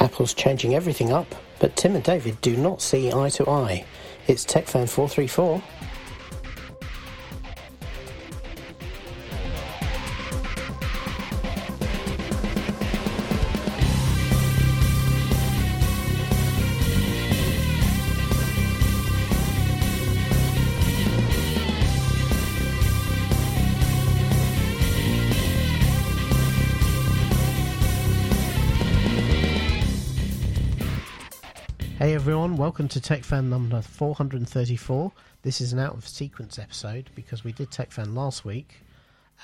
Apple's changing everything up, but Tim and David do not see eye to eye. It's TechFan 434. Welcome to TechFan number 434. This is an out of sequence episode because we did TechFan last week.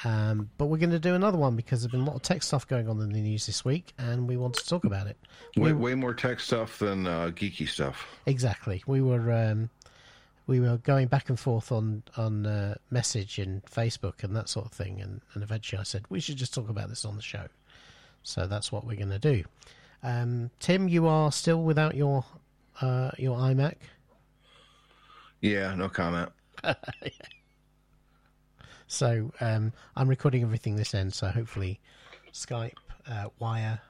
Um, but we're going to do another one because there's been a lot of tech stuff going on in the news this week and we want to talk about it. Way, We- way more tech stuff than uh, geeky stuff. Exactly. We were um, we were going back and forth on on uh, message and Facebook and that sort of thing, and, and eventually I said we should just talk about this on the show. So that's what we're going to do. Um, Tim, you are still without your uh, your iMac. Yeah, no comment. So um, I'm recording everything this end. So hopefully Skype, uh, Wire,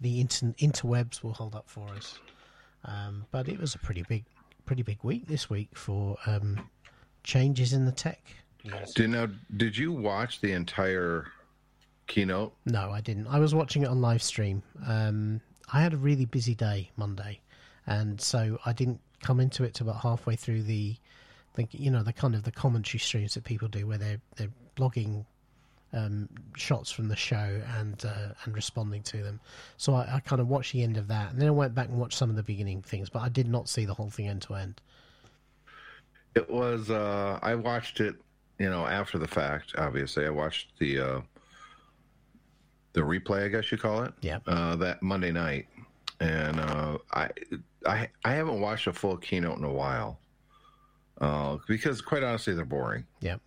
the inter- interwebs will hold up for us. Um, but it was a pretty big, pretty big week this week for um, changes in the tech. Did now? Did you watch the entire keynote? No, I didn't. I was watching it on live stream. Um, I had a really busy day Monday, and so I didn't come into it till about halfway through the, the you know, the kind of the commentary streams that people do where they're they're blogging um, shots from the show and uh, and responding to them. So I, I kind of watched the end of that, and then I went back and watched some of the beginning things, but I did not see the whole thing end to end. It was. Uh, I watched it. You know, after the fact. Obviously, I watched the uh, the replay. I guess you call it. Yeah. Uh, that Monday night, and uh, I I I haven't watched a full keynote in a while. Uh, because quite honestly, they're boring. Yep.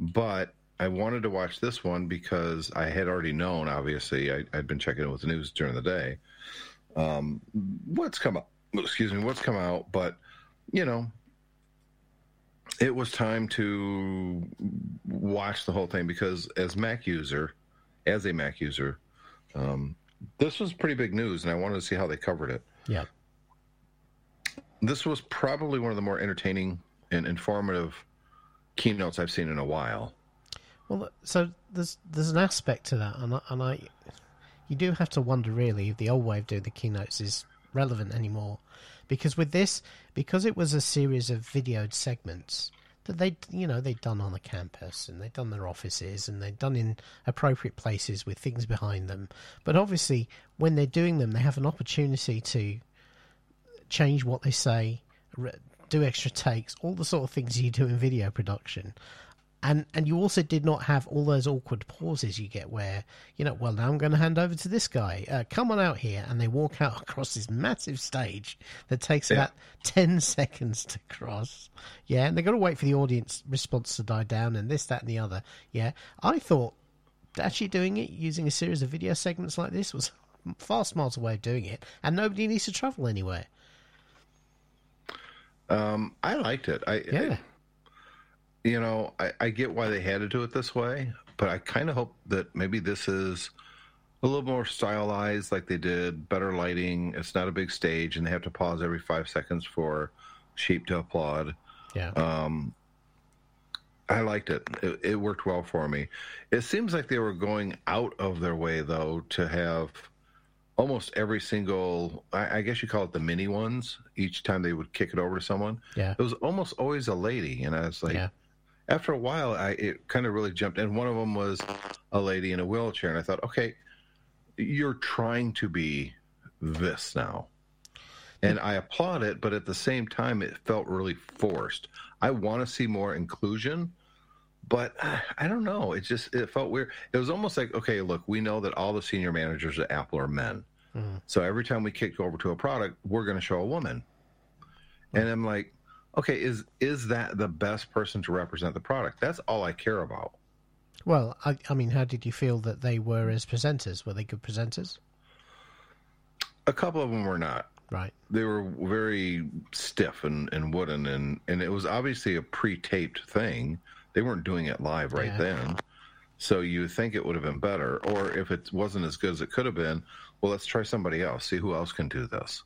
but I wanted to watch this one because I had already known. Obviously, I, I'd been checking it with the news during the day. Um, what's come out? Excuse me, what's come out? But you know, it was time to watch the whole thing because, as Mac user, as a Mac user, um, this was pretty big news, and I wanted to see how they covered it. yeah, This was probably one of the more entertaining and informative keynotes I've seen in a while. Well, so there's there's an aspect to that, and I, and I, you do have to wonder really if the old way of doing the keynotes is relevant anymore, because with this, because it was a series of videoed segments that they, you know, they'd done on the campus and they'd done their offices and they'd done in appropriate places with things behind them, but obviously when they're doing them, they have an opportunity to change what they say, do extra takes, all the sort of things you do in video production. And and you also did not have all those awkward pauses you get where, you know, well, now I'm going to hand over to this guy. Uh, come on out here. And they walk out across this massive stage that takes Yeah. about 10 seconds to cross. Yeah. And they've got to wait for the audience response to die down and this, that, and the other. Yeah. I thought actually doing it using a series of video segments like this was a far smarter way of doing it. And nobody needs to travel anywhere. Um, I liked it. I, Yeah. you know, I, I get why they had to do it this way, but I kind of hope that maybe this is a little more stylized, like they did, better lighting. It's not a big stage, and they have to pause every five seconds for sheep to applaud. Yeah. Um, I liked it. it. It worked well for me. It seems like they were going out of their way, though, to have almost every single, I, I guess you call it the mini ones, each time they would kick it over to someone. yeah. It was almost always a lady, and I was like, Yeah. after a while, I it kind of really jumped. And one of them was a lady in a wheelchair, and I thought, okay, you're trying to be this now, and I applaud it, but at the same time, it felt really forced. I want to see more inclusion, but uh, I don't know. It just it felt weird. It was almost like, okay, look, we know that all the senior managers at Apple are men, Mhm. so every time we kick over to a product, we're going to show a woman, and I'm like okay is is that the best person to represent the product that's all i care about Well, I, I mean, how did you feel that they were as presenters? Were they good presenters? a couple of them were not Right. they were very stiff and, and wooden and and it was obviously a pre-taped thing they weren't doing it live right Yeah. then So you think it would have been better, or if it wasn't as good as it could have been, well, let's try somebody else. See who else can do this.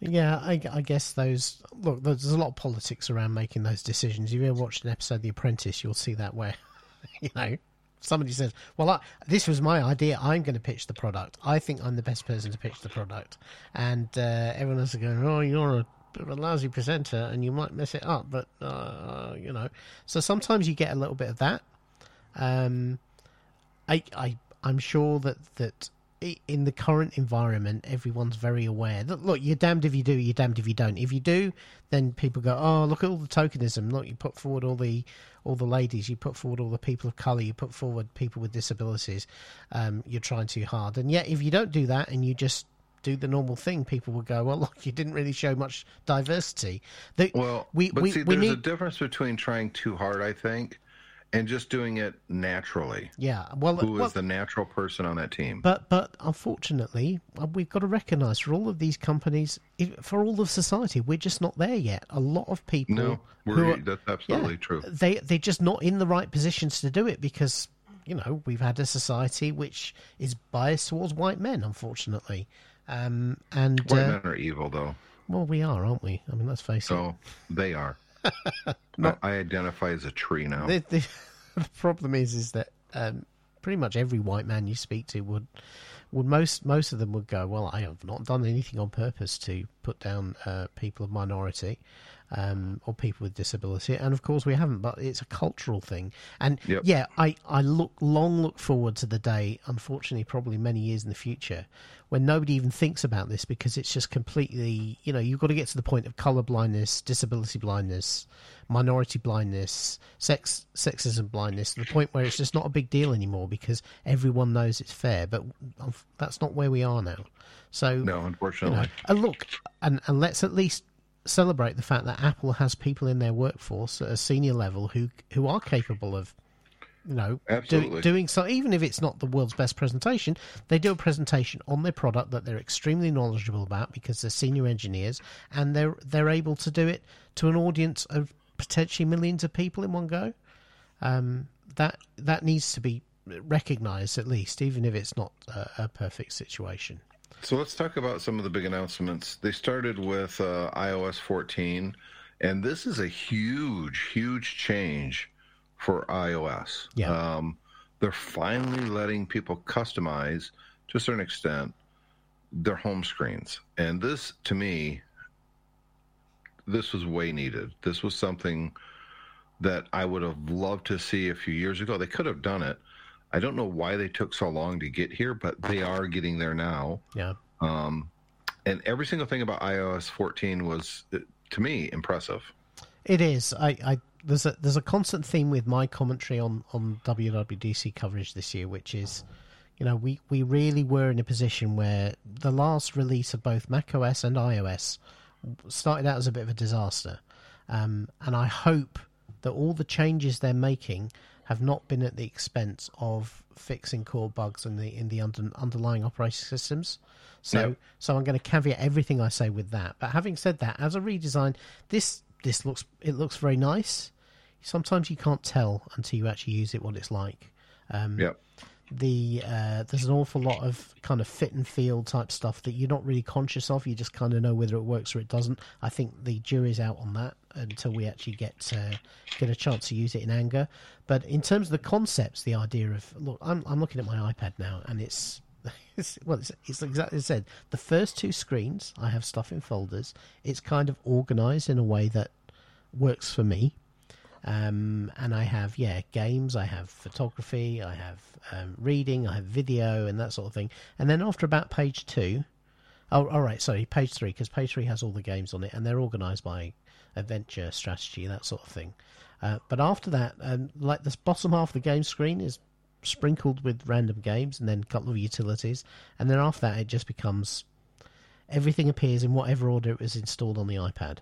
Yeah, I, I guess those look. There's a lot of politics around making those decisions. If you ever watched an episode of The Apprentice, you'll see that where, you know, somebody says, "Well, I, this was my idea. I'm going to pitch the product. I think I'm the best person to pitch the product," and uh, everyone else is going, "Oh, you're a bit of a lousy presenter, and you might mess it up." But uh, you know, so sometimes you get a little bit of that. Um, I, I, I'm sure that that in the current environment, everyone's very aware that look, you're damned if you do, you're damned if you don't. If you do, then people go, oh, look at all the tokenism. Look, you put forward all the all the ladies, you put forward all the people of color, you put forward people with disabilities. Um, you're trying too hard, and yet if you don't do that and you just do the normal thing, people will go, well, look, you didn't really show much diversity. The, Well, we but we, see, we there's a difference between trying too hard, I think, and just doing it naturally. yeah. Well, Who is well, the natural person on that team? But but unfortunately, uh, we've got to recognise for all of these companies, for all of society, we're just not there yet. A lot of people, no, we're, are- that's absolutely yeah, true. They they're just not in the right positions to do it because you know we've had a society which is biased towards white men, unfortunately. Um, and White uh, men are evil, though. well, we are, aren't we? I mean, let's face it. So they are. I, I identify as a tree now. the, the, the problem is is that um, pretty much every white man you speak to would would most most of them would go well i have not done anything on purpose to put down uh, people of minority um, or people with disability and of course we haven't but it's a cultural thing and Yep. yeah i i look long look forward to the day unfortunately probably many years in the future when nobody even thinks about this because it's just completely you know you've got to get to the point of color blindness disability blindness minority blindness sex sexism blindness to the point where it's just not a big deal anymore because everyone knows it's fair but um, that's not where we are now so no, you unfortunately. know, and look, and, and let's at least celebrate the fact that Apple has people in their workforce at a senior level who who are capable of, you know, do, doing so. Even if it's not the world's best presentation, they do a presentation on their product that they're extremely knowledgeable about because they're senior engineers and they're they're able to do it to an audience of potentially millions of people in one go. Um, that that needs to be recognised at least, even if it's not a, a perfect situation. So let's talk about some of the big announcements. They started with uh, iOS 14, and this is a huge, huge change for iOS. Yeah. Um, they're finally letting people customize, to a certain extent, their home screens. And this, to me, this was way needed. This was something that I would have loved to see a few years ago. They could have done it. I don't know why they took so long to get here, but they are getting there now. Yeah. Um, and every single thing about iOS 14 was, uh, to me, impressive. It is. I, I there's a there's a constant theme with my commentary on on WWDC coverage this year, which is, you know, we we really were in a position where the last release of both macOS and iOS started out as a bit of a disaster, um, and I hope that all the changes they're making have not been at the expense of fixing core bugs in the in the under, underlying operating systems. So Yep. so I'm going to caveat everything I say with that. But having said that, as a redesign, this this looks it looks very nice. Sometimes you can't tell until you actually use it what it's like. Um, Yep. The uh, there's an awful lot of kind of fit and feel type stuff that you're not really conscious of. You just kind of know whether it works or it doesn't. I think the jury's out on that until we actually get uh, get a chance to use it in anger. But in terms of the concepts, the idea of look, I'm I'm looking at my iPad now, and it's. It's, well, it's, it's exactly as I said. The first two screens, I have stuff in folders. It's kind of organized in a way that works for me. Um, and I have, yeah, games, I have photography, I have um, reading, I have video, and that sort of thing. And then after about page two, oh, all right, sorry, page three, because page three has all the games on it, and they're organized by adventure, strategy, that sort of thing. Uh, but after that, um, like this bottom half of the game screen is sprinkled with random games and then a couple of utilities. And then after that, it just becomes everything appears in whatever order it was installed on the iPad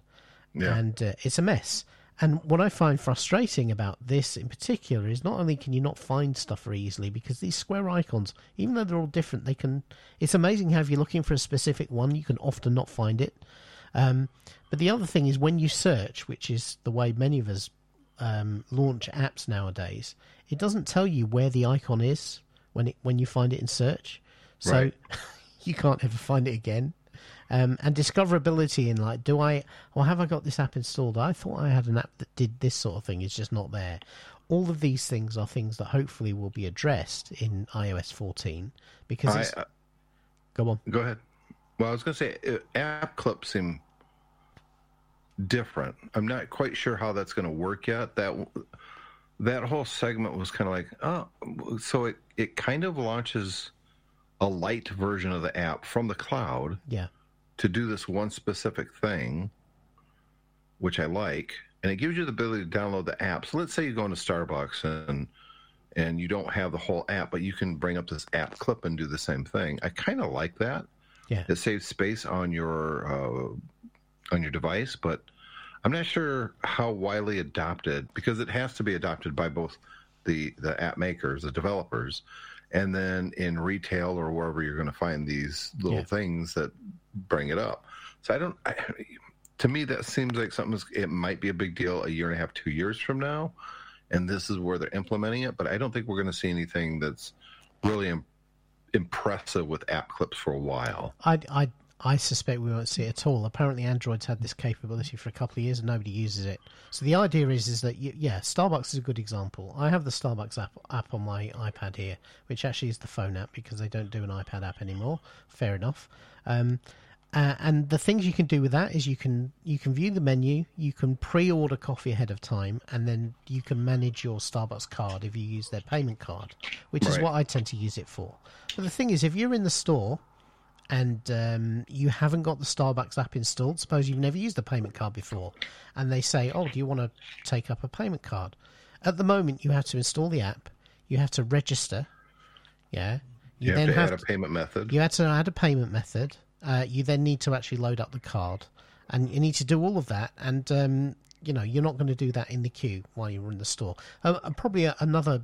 Yeah. and uh, it's a mess. And what I find frustrating about this in particular is not only can you not find stuff very easily because these square icons, even though they're all different, they can. It's amazing how if you're looking for a specific one, you can often not find it. Um, but the other thing is when you search, which is the way many of us um, launch apps nowadays, it doesn't tell you where the icon is when it when you find it in search, so Right. you can't ever find it again. Um, and discoverability in like, do I or have I got this app installed? I thought I had an app that did this sort of thing. It's just not there. All of these things are things that hopefully will be addressed in iOS 14 because I, it's, uh, go on. go ahead. Well, I was going to say uh, app clips seem different. I'm not quite sure how that's going to work yet. That that whole segment was kind of like, oh, so it it kind of launches a light version of the app from the cloud Yeah, to do this one specific thing, which I like, and it gives you the ability to download the app. So let's say you go into Starbucks and and you don't have the whole app, but you can bring up this app clip and do the same thing. I kind of like that. yeah. It saves space on your uh, on your device, but I'm not sure how widely adopted because it has to be adopted by both the the app makers, the developers, and then in retail or wherever you're going to find these little Yeah. things that bring it up. So I don't. I, to me, that seems like something. It might be a big deal a year and a half, two years from now, and this is where they're implementing it. But I don't think we're going to see anything that's really im- impressive with app clips for a while. I, I, I suspect we won't see it at all. Apparently, Android's had this capability for a couple of years and nobody uses it. So the idea is, is that y yeah, Starbucks is a good example. I have the Starbucks app app on my iPad here, which actually is the phone app because they don't do an iPad app anymore. Fair enough. Um, uh, and the things you can do with that is you can you can view the menu, you can pre-order coffee ahead of time, and then you can manage your Starbucks card if you use their payment card, which is what I tend to use it for. But the thing is, if you're in the store and um, you haven't got the Starbucks app installed, suppose you've never used a payment card before, and they say, "Oh, do you want to take up a payment card?" At the moment, you have to install the app, you have to register, yeah. You, have to add a payment method. You had to add a payment method. Uh, you then need to actually load up the card, and you need to do all of that. And um, you know you're not going to do that in the queue while you're in the store. Uh, probably a, another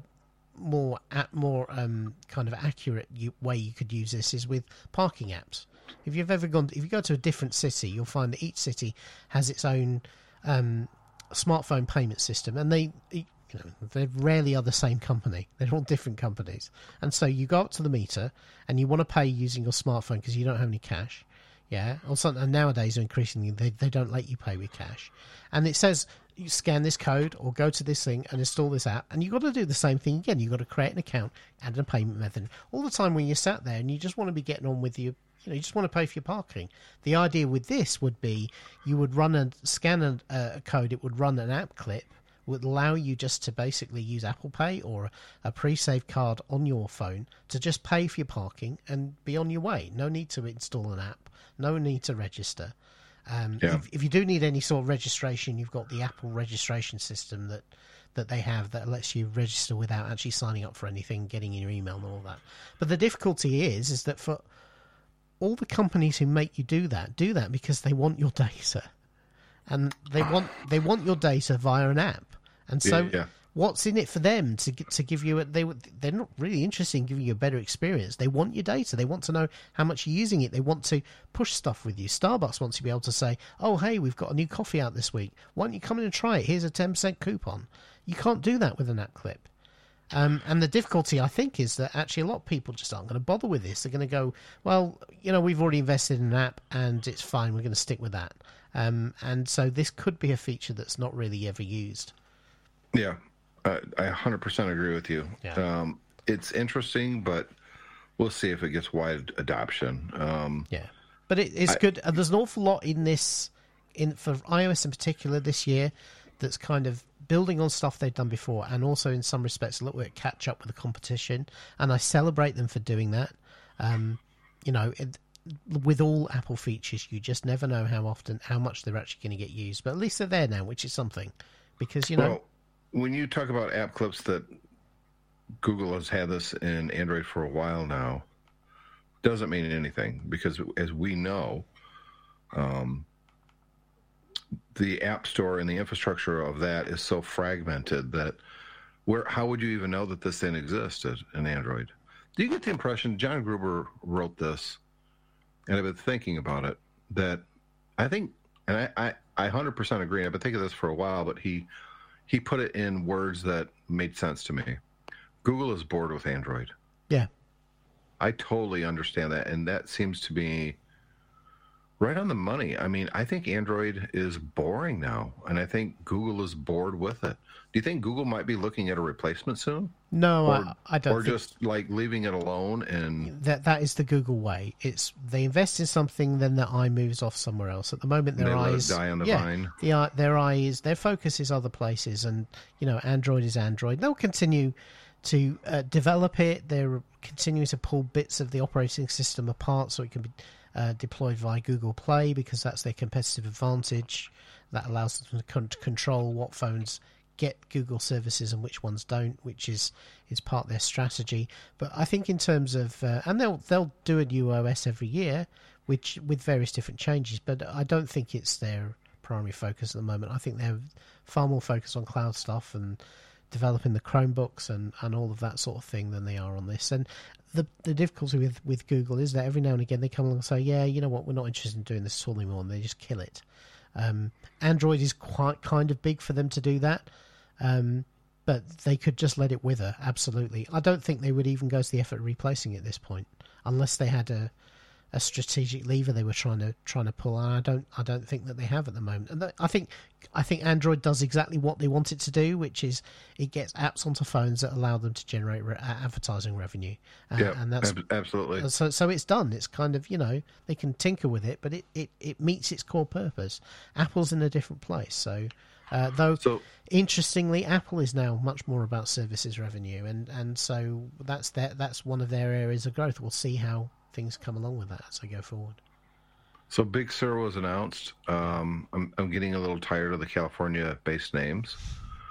more at more um, kind of accurate you, way you could use this is with parking apps. If you've ever gone, if you go to a different city, you'll find that each city has its own um, smartphone payment system, and they, you know, they rarely are the same company. They're all different companies, and so you go up to the meter and you want to pay using your smartphone because you don't have any cash. Yeah, or something. And nowadays, increasingly, they they don't let you pay with cash, and it says you scan this code or go to this thing and install this app, and you've got to do the same thing again. You've got to create an account, add a payment method. All the time when you're sat there and you just want to be getting on with your you know, you just want to pay for your parking. The idea with this would be you would run a scan a, a code, it would run an app clip, would allow you just to basically use Apple Pay or a pre-saved card on your phone to just pay for your parking and be on your way. No need to install an app, no need to register. Um, Yeah. if, if you do need any sort of registration, you've got the Apple registration system that that they have that lets you register without actually signing up for anything, getting your email and all that. But the difficulty is, is that for all the companies who make you do that do that because they want your data, and they want they want your data via an app, and so Yeah, yeah. What's in it for them to to give you a, they they're not really interested in giving you a better experience. They want your data. They want to know how much you're using it. They want to push stuff with you. Starbucks wants to be able to say, "Oh, hey, we've got a new coffee out this week. Why don't you come in and try it? Here's a ten percent coupon." You can't do that with an app clip. Um, and the difficulty, I think, is that actually a lot of people just aren't going to bother with this. They're going to go, well, you know, we've already invested in an app and it's fine. We're going to stick with that. Um, and so this could be a feature that's not really ever used. Yeah, I, I 100% agree with you. Yeah. Um, it's interesting, but we'll see if it gets wide adoption. Um, Yeah, but it, it's good. And there's an awful lot in this, in for iOS in particular this year, that's kind of building on stuff they've done before, and also in some respects a little bit catch up with the competition. And I celebrate them for doing that. Um, you know, it, with all Apple features, you just never know how often, how much they're actually going to get used. But at least they're there now, which is something, because you know, Well, when you talk about app clips that Google has had this in Android for a while now, doesn't mean anything because as we know, um, the app store and the infrastructure of that is so fragmented that where how would you even know that this thing existed in Android? Do you get the impression John Gruber wrote this, and I've been thinking about it that I think, and I I, I 100% agree. I've been thinking this for a while, but he he put it in words that made sense to me. Google is bored with Android. Yeah. I totally understand that, and that seems to be right on the money. I mean, I think Android is boring now, and I think Google is bored with it. Do you think Google might be looking at a replacement soon? No, or, I, I don't. Or just like leaving it alone and that that is the Google way. It's they invest in something, then their eye moves off somewhere else. At the moment, their eyes die on the yeah, vine. The eye, their eyes, their focus is other places, and you know, Android is Android. They'll continue to uh, develop it. They're continuing to pull bits of the operating system apart so it can be uh, deployed via Google Play because that's their competitive advantage. That allows them to control what phones get Google services and which ones don't, which is is part of their strategy. But I think in terms of uh, and they'll they'll do a new OS every year, which with various different changes. But I don't think it's their primary focus at the moment. I think they're far more focused on cloud stuff and developing the Chromebooks and, and all of that sort of thing than they are on this. And the the difficulty with, with Google is that every now and again they come along and say, yeah, you know what, we're not interested in doing this tool anymore, and they just kill it. Um, Android is quite kind of big for them to do that. Um, but they could just let it wither. Absolutely, I don't think they would even go to the effort of replacing it at this point, unless they had a a strategic lever they were trying to trying to pull. And I don't I don't think that they have at the moment. And I think I think Android does exactly what they want it to do, which is it gets apps onto phones that allow them to generate re- advertising revenue. Uh, yeah, and that's ab- absolutely. So so it's done. It's kind of you know they can tinker with it, but it, it, it meets its core purpose. Apple's in a different place, so uh, though, so, interestingly, Apple is now much more about services revenue, and, and so that's their, that's one of their areas of growth. We'll see how things come along with that as I go forward. So Big Sur was announced. Um, I'm, I'm getting a little tired of the California-based names.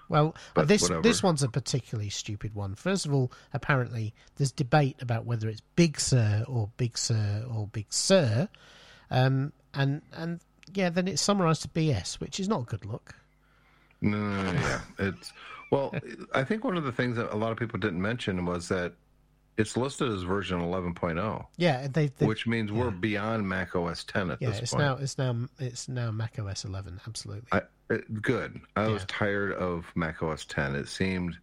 Well, this whatever. this one's a particularly stupid one. First of all, apparently there's debate about whether it's Big Sur or Big Sur or Big Sur, um, and and yeah, then it's summarised to BS, which is not a good look. No, no, no, yeah, it's well. I think one of the things that a lot of people didn't mention was that it's listed as version 11.0. Yeah, they, which means yeah. we're beyond Mac OS 10 at yeah, this it's point. now it's now it's now Mac OS 11. Absolutely. I, it, good. I yeah. was tired of Mac OS 10. It seemed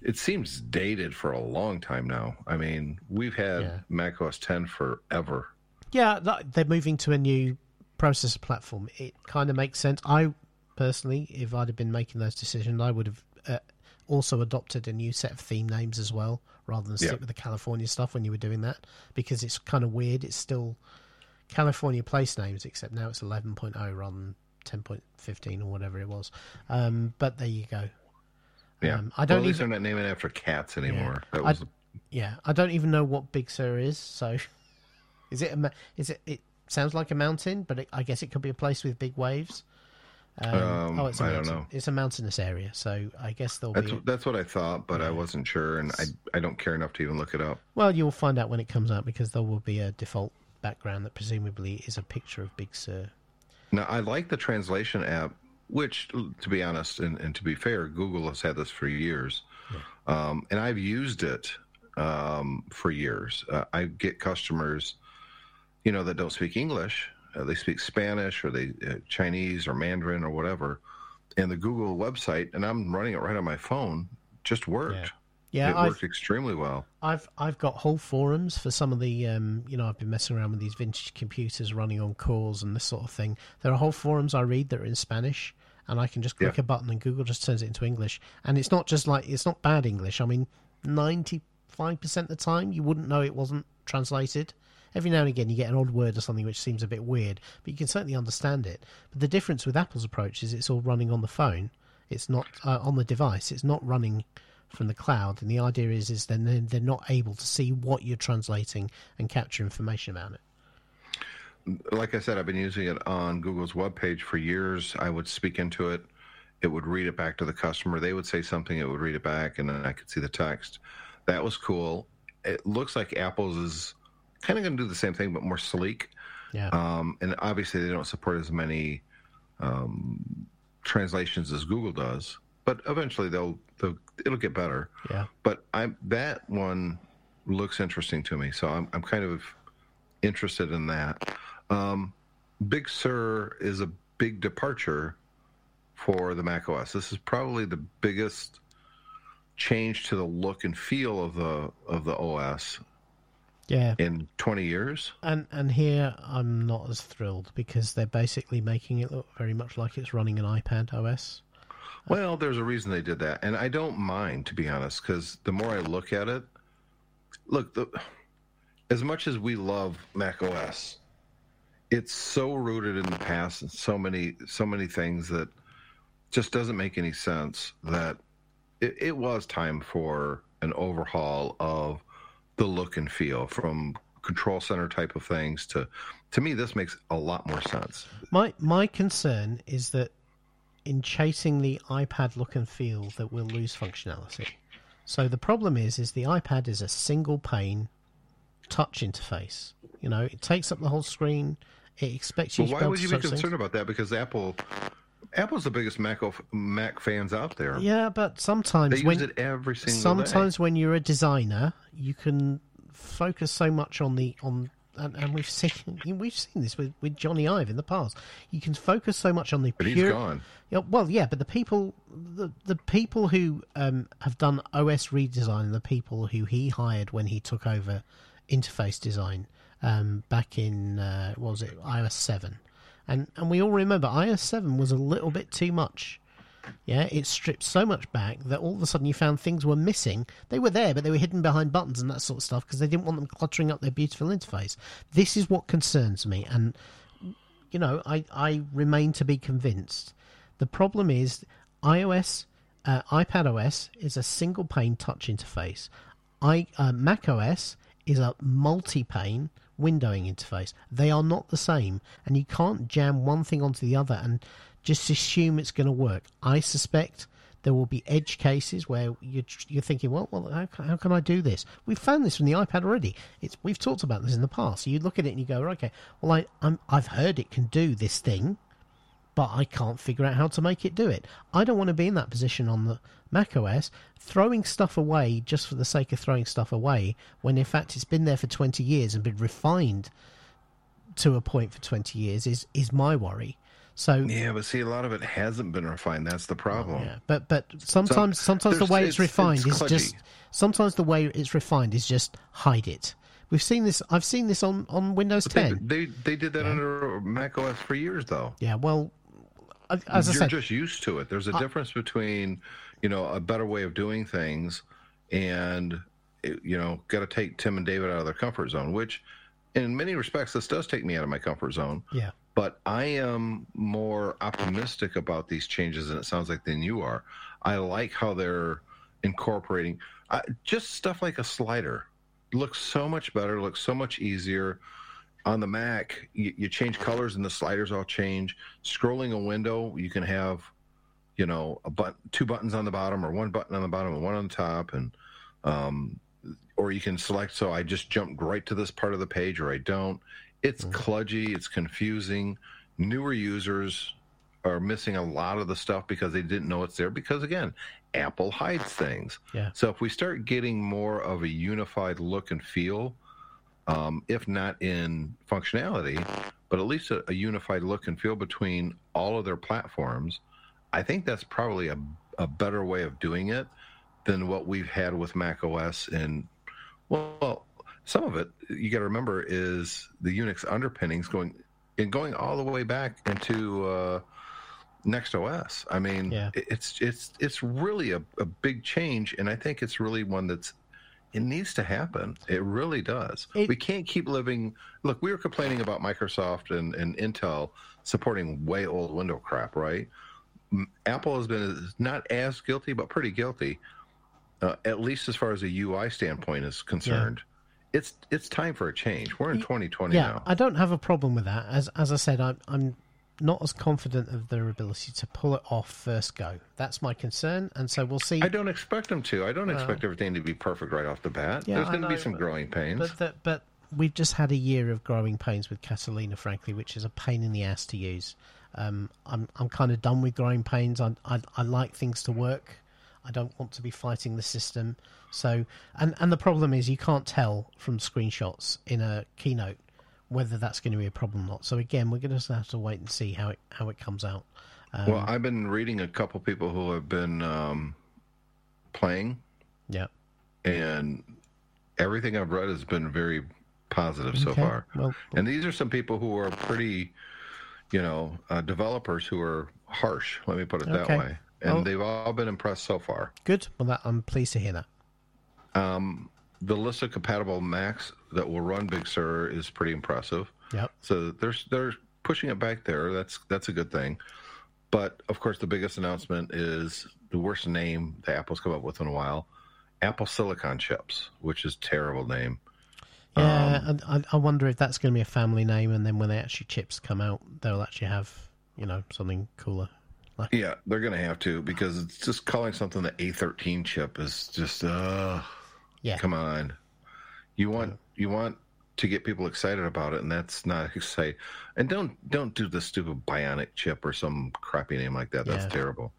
it seems dated for a long time now. I mean, we've had yeah. Mac OS 10 forever. Yeah, they're moving to a new processor platform. It kind of makes sense. I personally, if I'd have been making those decisions, I would have uh, also adopted a new set of theme names as well, rather than stick with the California stuff when you were doing that, because it's kind of weird. It's still California place names, except now it's 11.0 rather than 10.15 or whatever it was. Um, but there you go. Yeah, um, I don't. Well, at least even, they're not naming it after cats anymore. Yeah. That was. I, yeah, I don't even know what Big Sur is. So, is it? A, is it? It sounds like a mountain, but it, I guess it could be a place with big waves. Um, um, oh, it's a I don't know. It's a mountainous area, so I guess there'll that's, be. That's what I thought, but yeah. I wasn't sure, and I I don't care enough to even look it up. Well, you'll find out when it comes out because there will be a default background that presumably is a picture of Big Sur. Now, I like the translation app, which, to be honest and, and to be fair, Google has had this for years, yeah. um, and I've used it um, for years. Uh, I get customers, you know, that don't speak English uh, they speak Spanish or they uh, Chinese or Mandarin or whatever, and the Google website, and I'm running it right on my phone, just worked. Yeah. Yeah, it I've, worked extremely well. I've I've got whole forums for some of the um, you know I've been messing around with these vintage computers running on cores and this sort of thing. There are whole forums I read that are in Spanish, and I can just click yeah. a button and Google just turns it into English. And it's not just like it's not bad English. I mean, ninety five percent of the time you wouldn't know it wasn't translated. Every now and again, you get an odd word or something which seems a bit weird, but you can certainly understand it. But the difference with Apple's approach is it's all running on the phone. It's not uh, on the device. It's not running from the cloud. And the idea is, is then they're not able to see what you're translating and capture information about it like I said, I've been using it on Google's webpage for years. I would speak into it. It would read it back to the customer. They would say something, it would read it back, and then I could see the text. That was cool. It looks like Apple's is kind of going to do the same thing, but more sleek. Yeah. Um, and obviously, they don't support as many um, translations as Google does, but eventually they'll, they'll it'll get better. Yeah. But I that one looks interesting to me, so I'm I'm kind of interested in that. Um, Big Sur is a big departure for the Mac OS. This is probably the biggest change to the look and feel of the of the OS Yeah, in 20 years. and and here I'm not as thrilled because they're basically making it look very much like it's running an iPad OS. Uh, well, there's a reason they did that, and I don't mind to be honest, because the more I look at it, look, the, as much as we love Mac OS, it's so rooted in the past and so many so many things that just doesn't make any sense. That it, it was time for an overhaul of the look and feel from control center type of things to to me this makes a lot more sense My my concern is that in chasing the iPad look and feel that we'll lose functionality. So the problem is is the iPad is a single pane touch interface. You know, it takes up the whole screen. It expects you Well, to why would you be touch things. concerned about that? Because Apple, Apple's the biggest Mac of, Mac fans out there. Yeah, but sometimes they when use it every single sometimes when you're a designer, you can focus so much on the on and, and we've seen we've seen this with, with Jony Ive in the past. You can focus so much on the But he's gone. Yeah, well, yeah, but the people the the people who um, have done OS redesign, the people who he hired when he took over interface design um, back in uh, what was it iOS seven, and and we all remember iOS seven was a little bit too much. Yeah, it stripped so much back that all of a sudden you found things were missing. They were there, but they were hidden behind buttons and that sort of stuff because they didn't want them cluttering up their beautiful interface. This is what concerns me, and you know, I, I remain to be convinced. The problem is iOS, uh, iPad OS is a single pane touch interface. I uh, Mac OS is a multi-pane windowing interface. They are not the same, and you can't jam one thing onto the other and just assume it's going to work. I suspect there will be edge cases where you're, you're thinking, well, well how, can- how can I do this? We've found this from the iPad already. It's we've talked about this in the past. You look at it and you go, okay, well, I, I'm, I've heard it can do this thing, but I can't figure out how to make it do it. I don't want to be in that position on the Mac OS, throwing stuff away just for the sake of throwing stuff away, when in fact it's been there for 20 years and been refined to a point for 20 years is, is my worry. So Yeah, but see, a lot of it hasn't been refined. That's the problem. yeah, but but sometimes sometimes the way it's, it's- refined it's is just sometimes the way it's refined is just hide it. We've seen this. I've seen this on on Windows They, 10. they they did that under Mac OS for years, though. Yeah, well, You're said, just used to it. There's a difference between, you know, a better way of doing things and, you know, got to take Tim and David out of their comfort zone, which in many respects, this does take me out of my comfort zone. yeah, But I am more optimistic about these changes, and it sounds like than you are. I like how they're incorporating uh, just stuff like a slider. Looks so much better, looks so much easier. On the Mac, you, you change colors and the sliders all change. Scrolling a window, you can have, you know, a but two buttons on the bottom, or one button on the bottom and one on the top, and um, or you can select. So I just jumped right to this part of the page, or I don't. It's kludgy. It's confusing. Newer users are missing a lot of the stuff because they didn't know it's there. Because again, Apple hides things. Yeah. So if we start getting more of a unified look and feel, um, if not in functionality, but at least a, a unified look and feel between all of their platforms, I think that's probably a, a better way of doing it than what we've had with Mac OS. And well, some of it you got to remember is the Unix underpinnings going and going all the way back into uh, Next OS. I mean, Yeah. it's it's it's really a, a big change, and I think it's really one that's it needs to happen. It really does. It- we can't keep living. Look, we were complaining about Microsoft and, and Intel supporting way old window crap, right? Apple has been not as guilty, but pretty guilty, uh, at least as far as a UI standpoint is concerned. It's it's time for a change. We're in 2020 yeah. now. I don't have a problem with that. As as I said, I'm I'm not as confident of their ability to pull it off first go. That's my concern, and so we'll see. I don't expect them to. I don't expect everything to be perfect right off the bat. Yeah, There's going to be some growing pains. But that, but we've just had a year of growing pains with Catalina, frankly, which is a pain in the ass to use. Um, I'm I'm kind of done with growing pains. I, I I like things to work. I don't want to be fighting the system. So, and and the problem is you can't tell from screenshots in a keynote whether that's going to be a problem or not. So again, we're going to have to wait and see how it how it comes out. Um, well, I've been reading a couple people who have been um, playing, yeah. and everything I've read has been very positive so far. Well, And these are some people who are pretty, you know, uh, developers who are harsh. Let me put it Okay. that way. And Well- they've all been impressed so far. good. Well, that, I'm pleased to hear that. The list of compatible Macs that will run Big Sur is pretty impressive. Yep. So they're they're pushing it back there. That's that's a good thing. But of course, the biggest announcement is the worst name that Apple's come up with in a while: Apple Silicon chips, which is a terrible name. Yeah, Um, I, I wonder if that's going to be a family name, and then when they actually chips come out, they'll actually have you know something cooler. Like, Yeah, they're going to have to because it's just calling something the A13 chip is just uh yeah, come on. You want you want to get people excited about it and that's not exciting. And don't don't do the stupid bionic chip or some crappy name like that. That's Yeah. terrible.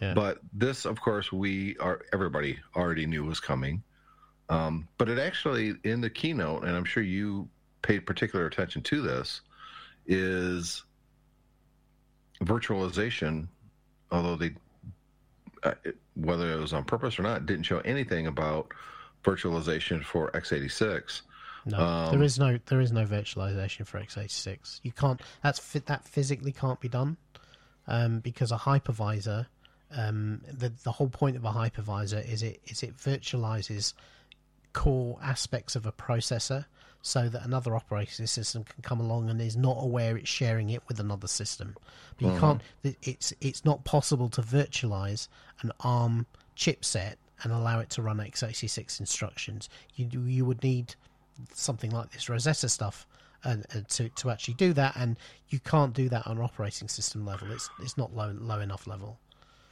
Yeah. But this of course we are everybody already knew was coming. Um, but it actually in the keynote and I'm sure you paid particular attention to this is virtualization although they uh, it- whether it was on purpose or not didn't show anything about virtualization for x86 no, um, there is no there is no virtualization for x86. You can't. That's that physically can't be done um, because a hypervisor. Um, the the whole point of a hypervisor is it is it virtualizes core aspects of a processor so that another operating system can come along and is not aware it's sharing it with another system. But you can't. It's it's not possible to virtualize an ARM chipset and allow it to run x86 instructions. You you would need something like this Rosetta stuff. And, and to, to actually do that, and you can't do that on operating system level. It's it's not low low enough level.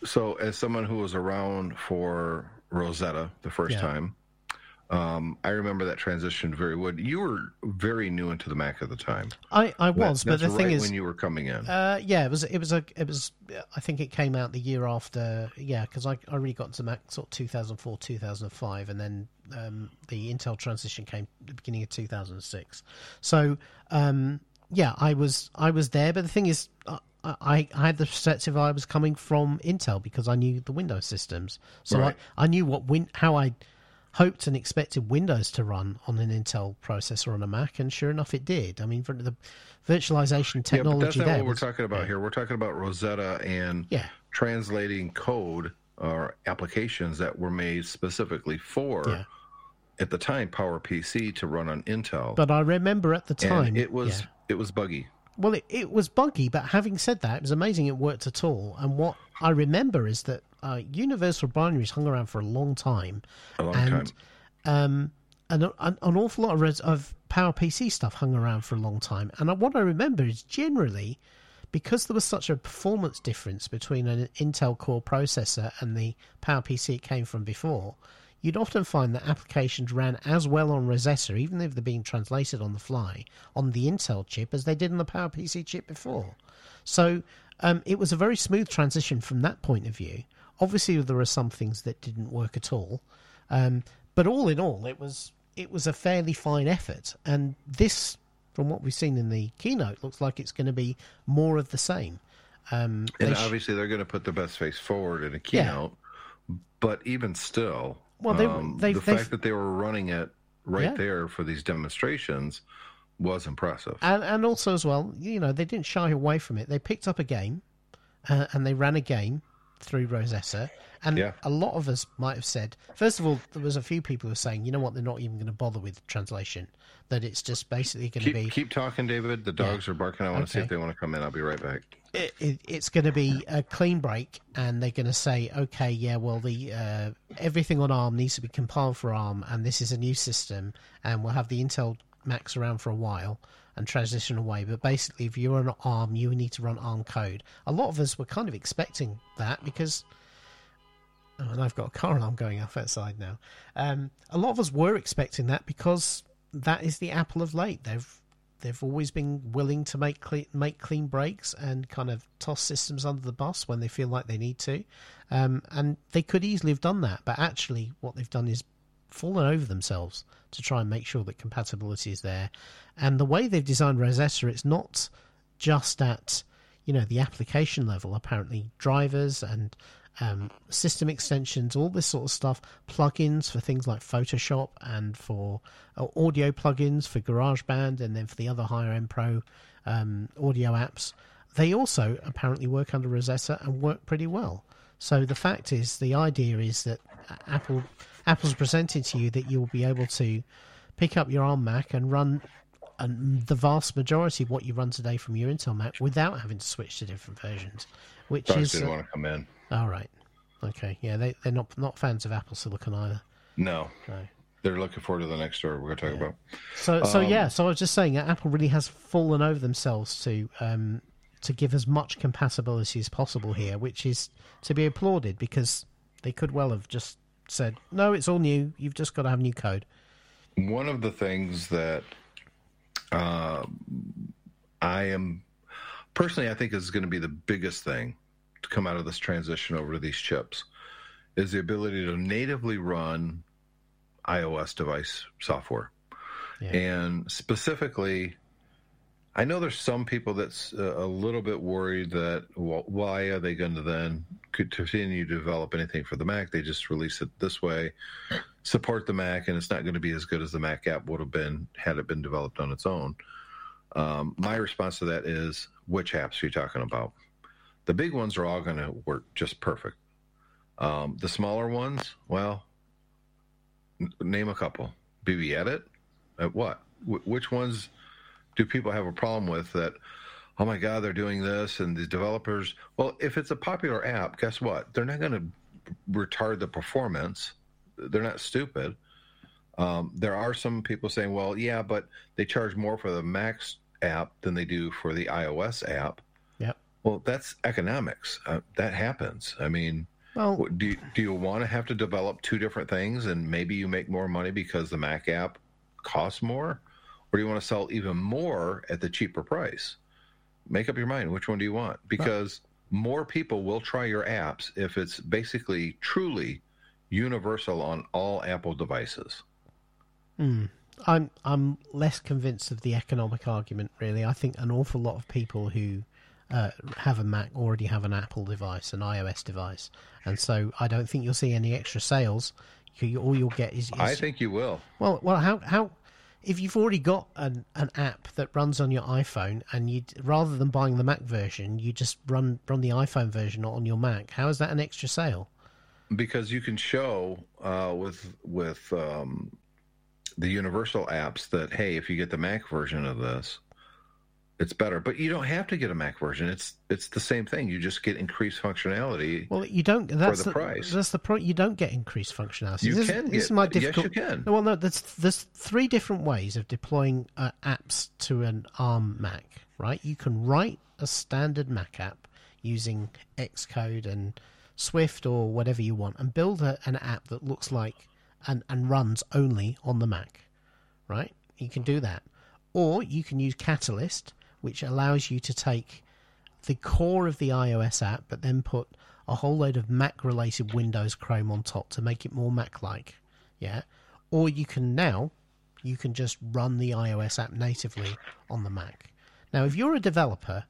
so as someone who was around for rosetta the first Yeah. time um, i remember that transition very well you were very new into the mac at the time I, I was, That- but the that's thing is, when you were coming in Uh, yeah, it was. It was a. It was. I think it came out the year after. Yeah, because I, I really got into Mac sort of 2004, 2005, and then um, the Intel transition came the beginning of 2006. So um, yeah, I was I was there, but the thing is. I, I, I had the perspective I was coming from Intel because I knew the Windows systems, so Right. I, I knew what win, how I hoped and expected Windows to run on an Intel processor on a Mac, and sure enough, it did. I mean, for the virtualization yeah technology that's not what we're talking about here we're talking about rosetta and Yeah. translating code or applications that were made specifically for Yeah. at the time PowerPC to run on Intel. But I remember at the time and it was yeah. it was buggy. well, it, it was buggy. But having said that, it was amazing it worked at all. And what I remember is that uh, universal binaries hung around for a long time, A long and time. um, an, an, an awful lot of, res- of PowerPC stuff hung around for a long time. And what I remember is generally because there was such a performance difference between an Intel Core processor and the PowerPC it came from before, you'd often find that applications ran as well on Rosetta, even if they're being translated on the fly, on the Intel chip as they did on the PowerPC chip before. So um, it was a very smooth transition from that point of view. Obviously, there are some things that didn't work at all, um, but all in all, it was it was a fairly fine effort. And this, from what we've seen in the keynote, looks like it's going to be more of the same. Um, And they sh- obviously, they're going to put the best face forward in a keynote. But even still, Well, they- um, they- the they- fact that they were running it right Yeah. there for these demonstrations was impressive. and and also as well, you know, they didn't shy away from it. They picked up a game, uh, and they ran a game through Rosetta. And Yeah. a lot of us might have said, first of all, there was a few people who were saying, you know what, they're not even going to bother with translation. That it's just basically going to Keep, be keep talking, David. The dogs are barking. I want to see if they want to come in. I'll be right back. it, it, it's going to be a clean break, and they're going to say, okay, yeah, well, the uh, everything on ARM needs to be compiled for ARM, and this is a new system, and we'll have the Intel Macs around for a while and transition away. But basically, if you're on ARM, you need to run ARM code. A lot of us were kind of expecting that because. Oh, and I've got a car alarm going off outside now. Um, a lot of us were expecting that because that is the Apple of late. They've they've always been willing to make clean, make clean breaks and kind of toss systems under the bus when they feel like they need to. Um, and they could easily have done that, but actually, what they've done is fallen over themselves to try and make sure that compatibility is there. And the way they've designed Rosetta, it's not just at you know the application level. Apparently, drivers and um, system extensions, all this sort of stuff, plugins for things like Photoshop and for uh, audio plugins for GarageBand, and then for the other higher end pro um, audio apps. They also apparently work under Rosetta and work pretty well. So the fact is, the idea is that Apple Apple's presented to you that you'll be able to pick up your ARM Mac and run and the vast majority of what you run today from your Intel Mac without having to switch to different versions, which Guys is didn't want to come in. all right. Okay, yeah, they they're not not fans of Apple Silicon either. No, No. they're looking forward to the next story we're going to talk about. So so Um, yeah, so I was just saying that Apple really has fallen over themselves to um to give as much compatibility as possible here, which is to be applauded because they could well have just said, "No, it's all new. You've just got to have new code." One of the things that uh, I am personally, I think is going to be the biggest thing to come out of this transition over to these chips is the ability to natively run iOS device software. Yeah. And specifically, I know there's some people that's uh, a little bit worried that well, why are they going to then continue to develop anything for the Mac? They just release it this way, support the Mac, and it's not going to be as good as the Mac app would have been had it been developed on its own. Um, my response to that is, which apps are you talking about? The big ones are all going to work just perfect. Um, the smaller ones, well, n- name a couple. BB Edit, uh, what? Wh- which ones do people have a problem with that? Oh my God, they're doing this, and the developers. Well, if it's a popular app, guess what? They're not going to retard the performance. They're not stupid. Um, there are some people saying, well, yeah, but they charge more for the Max app than they do for the iOS app. Yeah. Well, that's economics. Uh, that happens. I mean, Well, do you, do you want to have to develop two different things and maybe you make more money because the Mac app costs more, or do you want to sell even more at the cheaper price? Make up your mind. Which one do you want? Because more people will try your apps if it's basically truly universal on all Apple devices. Hmm. I'm I'm less convinced of the economic argument. Really, I think an awful lot of people who uh, have a Mac already have an Apple device, an iOS device, and so I don't think you'll see any extra sales. You, all you'll get is, is I think you will. well, well, how how if you've already got an, an app that runs on your iPhone and you rather than buying the Mac version, you just run run the iPhone version on your Mac. How is that an extra sale? because you can show uh, with with um, the universal apps that hey, if you get the Mac version of this, it's better. But you don't have to get a Mac version. It's it's the same thing. You just get increased functionality. Well, you don't. That's the price. That's the point. You don't get increased functionality. You this, can this get- is my difficult. yes, you can. Well, no. There's there's three different ways of deploying uh, apps to an ARM Mac. Right. You can write a standard Mac app using Xcode and Swift or whatever you want, and build a, an app that looks like and and runs only on the Mac. Right. You can do that, or you can use Catalyst, which allows you to take the core of the iOS app, but then put a whole load of Mac related Windows Chrome on top to make it more Mac like. Yeah. Or you can now, you can just run the iOS app natively on the Mac. Now, if you're a developer,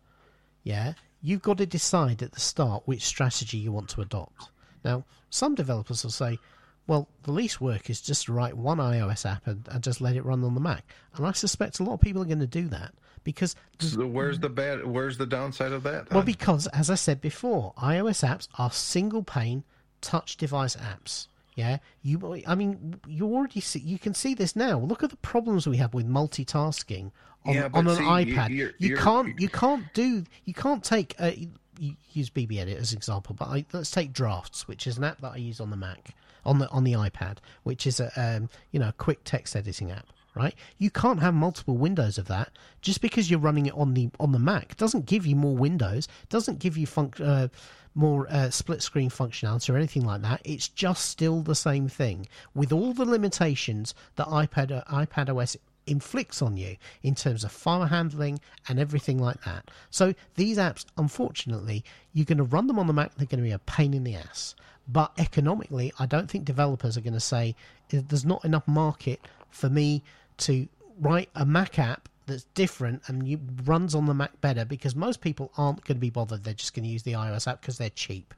yeah, you've got to decide at the start which strategy you want to adopt. Now, some developers will say, well, the least work is just to write one iOS app and, and just let it run on the Mac. And I suspect a lot of people are going to do that because So where's the bad? Where's the downside of that? well, because as I said before, iOS apps are single pane touch device apps. Yeah, you. I mean, you already see. You can see this now. Look at the problems we have with multitasking on, Yeah, on an see, iPad. You, you're- you're- can't. You can't do. You can't take. Uh, you, you use BB Edit as an example, but I, let's take Drafts, which is an app that I use on the Mac, on the on the iPad, which is a um, you know a quick text editing app. Right, you can't have multiple windows of that just because you're running it on the on the Mac. Doesn't give you more windows, doesn't give you func- uh, more uh, split screen functionality or anything like that. It's just still the same thing with all the limitations that iPad uh, iPad OS inflicts on you in terms of file handling and everything like that. So these apps, unfortunately, you're going to run them on the Mac. They're going to be a pain in the ass. But economically, I don't think developers are going to say there's not enough market for me to write a Mac app that's different and you, runs on the Mac better because most people aren't going to be bothered. They're just going to use the iOS app because they're cheap.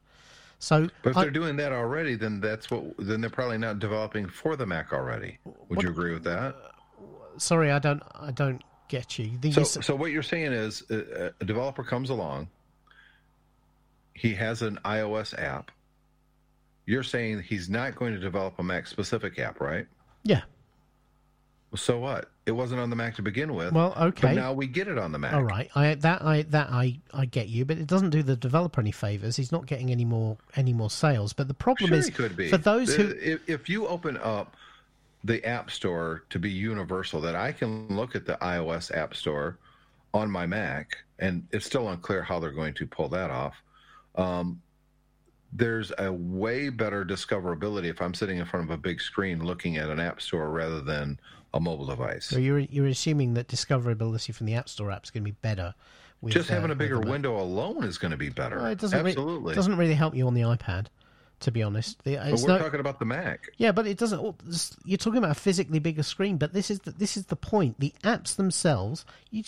So, But if I- they're doing that already, then that's what. Then they're probably not developing for the Mac already. Would you agree with that? sorry, I don't, I don't get you. The So, so what you're saying is, uh, a developer comes along. He has an iOS app. You're saying he's not going to develop a Mac specific app, right? yeah. So what? It wasn't on the Mac to begin with. Well, okay. But now we get it on the Mac. All right, I that I that I I get you, but it doesn't do the developer any favors. He's not getting any more any more sales. But the problem Sure, is could be. for those who if, if you open up the App Store to be universal, that I can look at the iOS App Store on my Mac, and it's still unclear how they're going to pull that off. Um, there's a way better discoverability if I'm sitting in front of a big screen looking at an App Store rather than a mobile device. so you're you're assuming that discoverability from the App Store app is going to be better. With, Just having uh, a bigger with the Mac. window alone is going to be better. Well, it doesn't Absolutely. doesn't really help you on the iPad, to be honest. The, but we're no- talking about the Mac. Yeah, but it doesn't. well, this- You're talking about a physically bigger screen, but this is the, this is the point. The apps themselves, you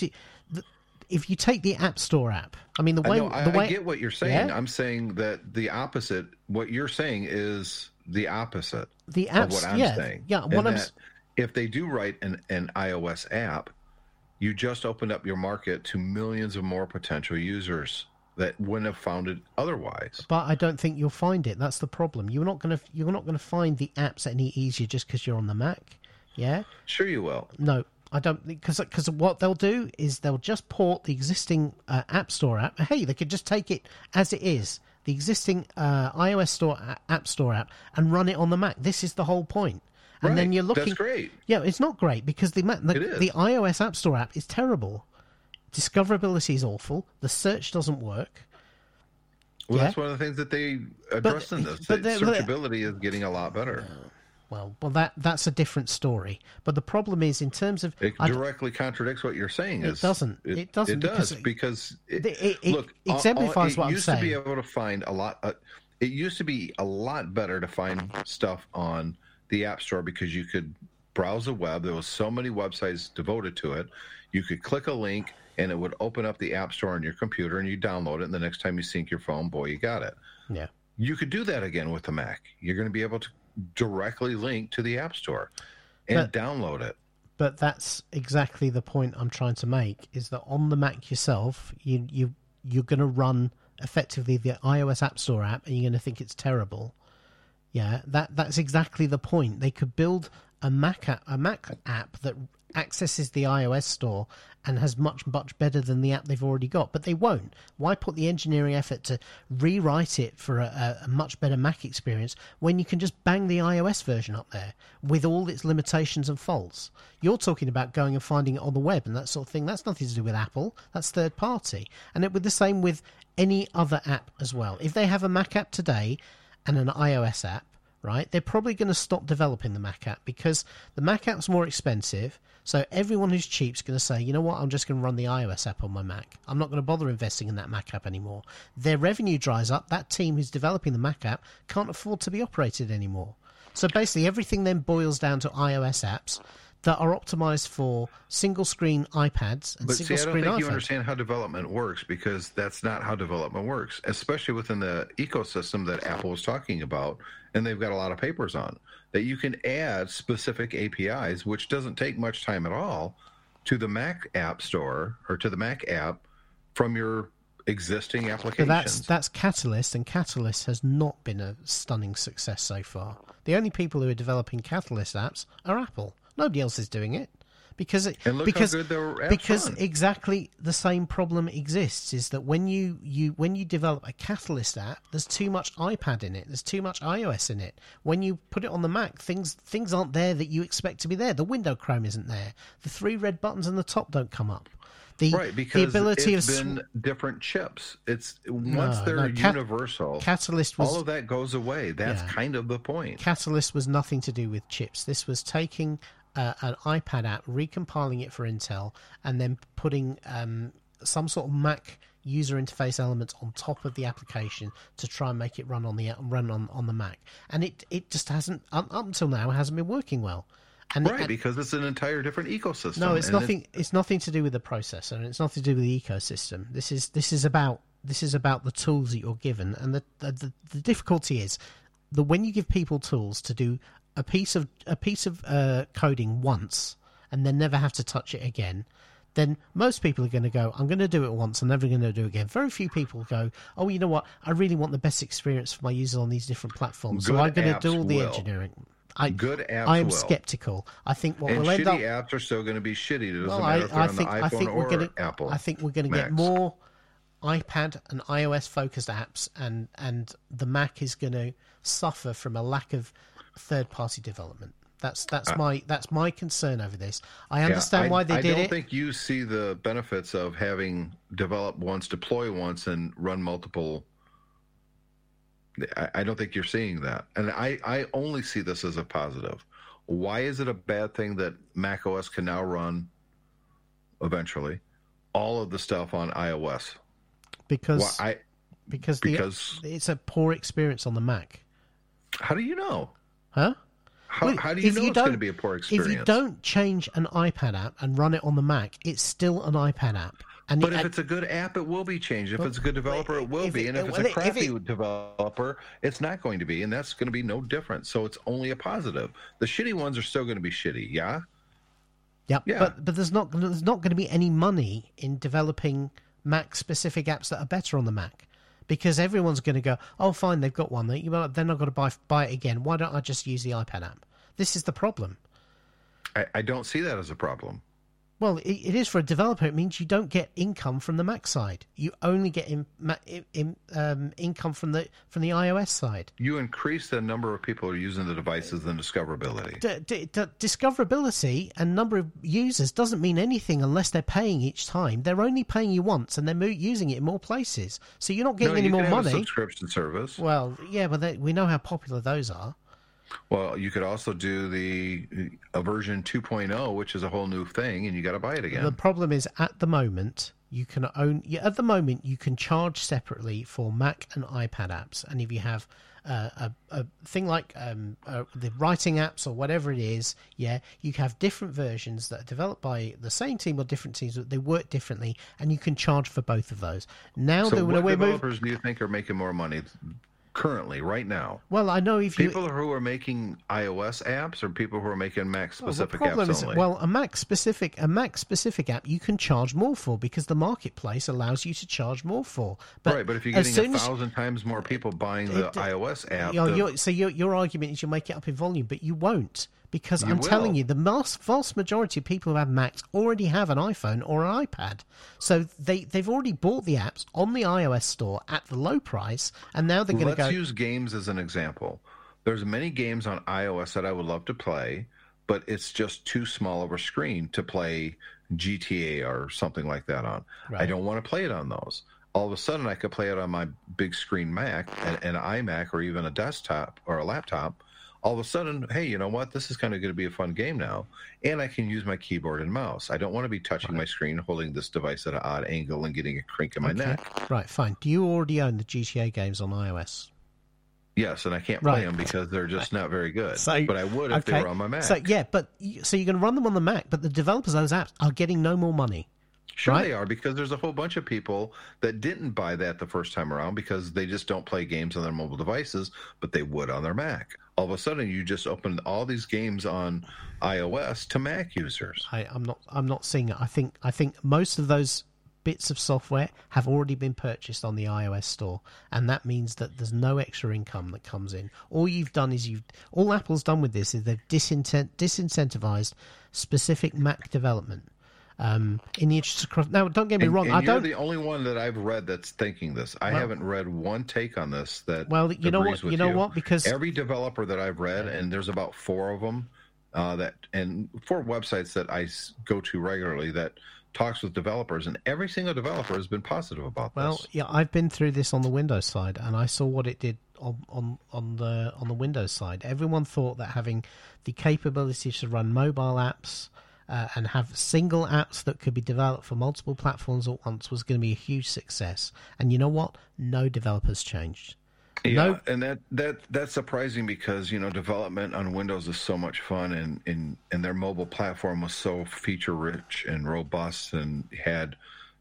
the, if you take the App Store app, I mean the I way know. I, the way I get what you're saying. Yeah. I'm saying that the opposite. What you're saying is the opposite the of apps, what I'm yeah, saying. yeah. And What I'm that if they do write an, an iOS app, you just opened up your market to millions of more potential users that wouldn't have found it otherwise. but I don't think you'll find it. That's the problem. You're not gonna you're not gonna find the apps any easier just because you're on the Mac. Yeah, Sure, you will. no, I don't because because what they'll do is they'll just port the existing uh, App Store app. Hey, they could just take it as it is, the existing uh, iOS Store a- App Store app, and run it on the Mac. This is the whole point. And then you're looking. That's great. Yeah, it's not great because the the, the iOS App Store app is terrible. Discoverability is awful. The search doesn't work. Well, Yeah. that's one of the things that they addressed in this. but that they're- they're- searchability is getting a lot better. Well, well, that that's a different story. But the problem is, in terms of, It I directly contradicts what you're saying. It is- doesn't. It doesn't It does because- it, It- it- it look all- all- exemplifies it what I'm used to be able to find a lot. Uh, it used to be a lot better to find stuff on the App Store because you could browse the web. There was so many websites devoted to it. You could click a link and it would open up the App Store on your computer and you download it. And the next time you sync your phone, boy, you got it. yeah, You could do that again with the Mac. You're going to be able to directly link to the App Store and But- download it. but that's exactly the point I'm trying to make. Is that on the Mac yourself, you you you're going to run effectively the iOS App Store app, and you're going to think it's terrible. Yeah, that that's exactly the point. They could build a Mac app, a Mac app that accesses the iOS store and has much much better than the app they've already got, but they won't. Why put the engineering effort to rewrite it for a, a much better Mac experience when you can just bang the iOS version up there with all its limitations and faults? You're talking about going and finding it on the web and that sort of thing. That's nothing to do with Apple. That's third party, and it would the same with any other app as well. If they have a Mac app today and an iOS app, right, they're probably going to stop developing the Mac app because the Mac app's more expensive. So everyone who's cheap is going to say, you know what, I'm just going to run the iOS app on my Mac. I'm not going to bother investing in that Mac app anymore. Their revenue dries up. That team who's developing the Mac app can't afford to be operated anymore. So basically, everything then boils down to iOS apps that are optimized for single screen iPads and But see, single I don't screen think you understand how development works because that's not how development works, especially within the ecosystem that Apple was talking about, and they've got a lot of papers on that you can add specific APIs, which doesn't take much time at all, to the Mac App Store or to the Mac app from your existing But applications. that's that's Catalyst, and Catalyst has not been a stunning success so far. The only people who are developing Catalyst apps are Apple. Nobody else is doing it because it, And look how because good their apps because exactly the same problem exists is that when you, you when you develop a Catalyst app, there's too much iPad in it, there's too much iOS in it. When you put it on the Mac, things things aren't there that you expect to be there. The window Chrome isn't there. The three red buttons on the top don't come up. The, right because the ability it's of been different chips. It's once No, they're no, Cat- universal, Catalyst was all of that goes away. That's Yeah. kind of the point. Catalyst was nothing to do with chips. This was taking uh, an iPad app, recompiling it for Intel, and then putting um, some sort of Mac user interface elements on top of the application to try and make it run on the run on, on the Mac. And it it just hasn't up, up until now hasn't been working well. And, right, and- because it's an entire different ecosystem. no, it's it- nothing. It's nothing to do with the processor, and it's nothing to do with the ecosystem. This is this is about this is about the tools that you're given, and the the, the, the difficulty is that when you give people tools to do a piece of a piece of uh, coding once and then never have to touch it again. Then most people are going to go, I'm going to do it once, I'm never going to do it again. Very few people go, oh, you know what? I really want the best experience for my users on these different platforms, so I'm going to do all the will. engineering. I, Good apps I am will. skeptical. I think what and we'll end up shitty apps are still going to be shitty. It doesn't well, matter I, if they're I on think the I think we're gonna Apple. I think we're gonna get more iPad and iOS focused apps, and and the Mac is going to suffer from a lack of third party development. That's that's my that's my concern over this. I Uh, Yeah, understand I- why they I did it. I don't think you see the benefits of having develop once, deploy once, and run multiple. I, I don't think you're seeing that, and I, I only see this as a positive. Why is it a bad thing that Mac OS can now run eventually all of the stuff on iOS? because Why, I because the, because it's a poor experience on the Mac, how do you know? Huh? How, Well, how do you if know you it's going to don't- be a poor experience? If you don't change an iPad app and run it on the Mac, it's still an iPad app. And But it- if it's a good app, it will be changed. If it's a good developer, it will if be. it- And if it's a crappy it- developer, it's not going to be. And that's going to be no different. So it's only a positive. The shitty ones are still going to be shitty. Yeah. Yep. Yeah. But but there's not there's not going to be any money in developing Mac specific apps that are better on the Mac. Because everyone's going to go, oh, fine, they've got one. Then I've got to buy buy it again. Why don't I just use the iPad app? This is the problem. I, I don't see that as a problem. Well, it, it is for a developer. It means you don't get income from the Mac side. You only get in, in, um, income from the from the iOS side. You increase the number of people who are using the devices and discoverability. D- d- d- discoverability and number of users doesn't mean anything unless they're paying each time. They're only paying you once, and they're mo- using it in more places. So you're not getting no, any more can have a money. subscription service. Well, yeah, but they, we know how popular those are. Well, you could also do the a version 2.0, which is a whole new thing, and you got to buy it again. The problem is at the moment you can own. At the moment you can charge separately for Mac and iPad apps, and if you have uh, a, a thing like um, uh, the writing apps or whatever it is, yeah, you have different versions that are developed by the same team or different teams, but they work differently, and you can charge for both of those. Now so that what developers do you think are making more money currently, right now? well, I know if you People who are making iOS apps or people who are making Mac specific problem apps is, only? well, a Mac specific a Mac specific app you can charge more for because the marketplace allows you to charge more for. But right, but if you're getting a as- thousand times more people buying the It- iOS app, you know, the- your- so your your argument is you'll make it up in volume, but you won't because You I'm telling you, the vast, vast majority of people who have Macs already have an iPhone or an iPad, so they they've already bought the apps on the iOS store at the low price, and now they're going to go. let's use games as an example. There's many games on iOS that I would love to play, but it's just too small of a screen to play GTA or something like that on. I don't want to play it on those. All of a sudden, I could play it on my big screen Mac, an, an iMac, or even a desktop or a laptop. All of a sudden, hey, you know what? This is kind of going to be a fun game now, and I can use my keyboard and mouse. I don't want to be touching my screen, holding this device at an odd angle, and getting a crink in my Okay. neck. Right, fine. Do you already own the GTA games on iOS? Yes, and I can't play them because they're just not very good. So- but I would if they were on my Mac. So yeah, but so you're going to run them on the Mac, but the developers of those apps are getting no more money. Sure, Right? they are because there's a whole bunch of people that didn't buy that the first time around because they just don't play games on their mobile devices, but they would on their Mac. All of a sudden, you just opened all these games on iOS to Mac users. I, I'm not. I'm not seeing it. I think. I think most of those bits of software have already been purchased on the iOS store, and that means that there's no extra income that comes in. All you've done is you've. All Apple's done with this is they've disincentivized specific Mac development. Um, in the interest of cross- now, don't get me And, wrong. and I you're don't. the only one that I've read that's thinking this. I Well- haven't read one take on this that. well, you know what? You know what? Because every developer that I've read, and there's about four of them uh, that, and four websites that I go to regularly that talks with developers, and every single developer has been positive about Well, this. Well, yeah, I've been through this on the Windows side, and I saw what it did on on on the on the Windows side. Everyone thought that having the capability to run mobile apps uh, and have single apps that could be developed for multiple platforms at once was going to be a huge success. And you know what? No developers changed. Yeah, No- and that that that's surprising because you know development on Windows is so much fun, and and and their mobile platform was so feature rich and robust, and had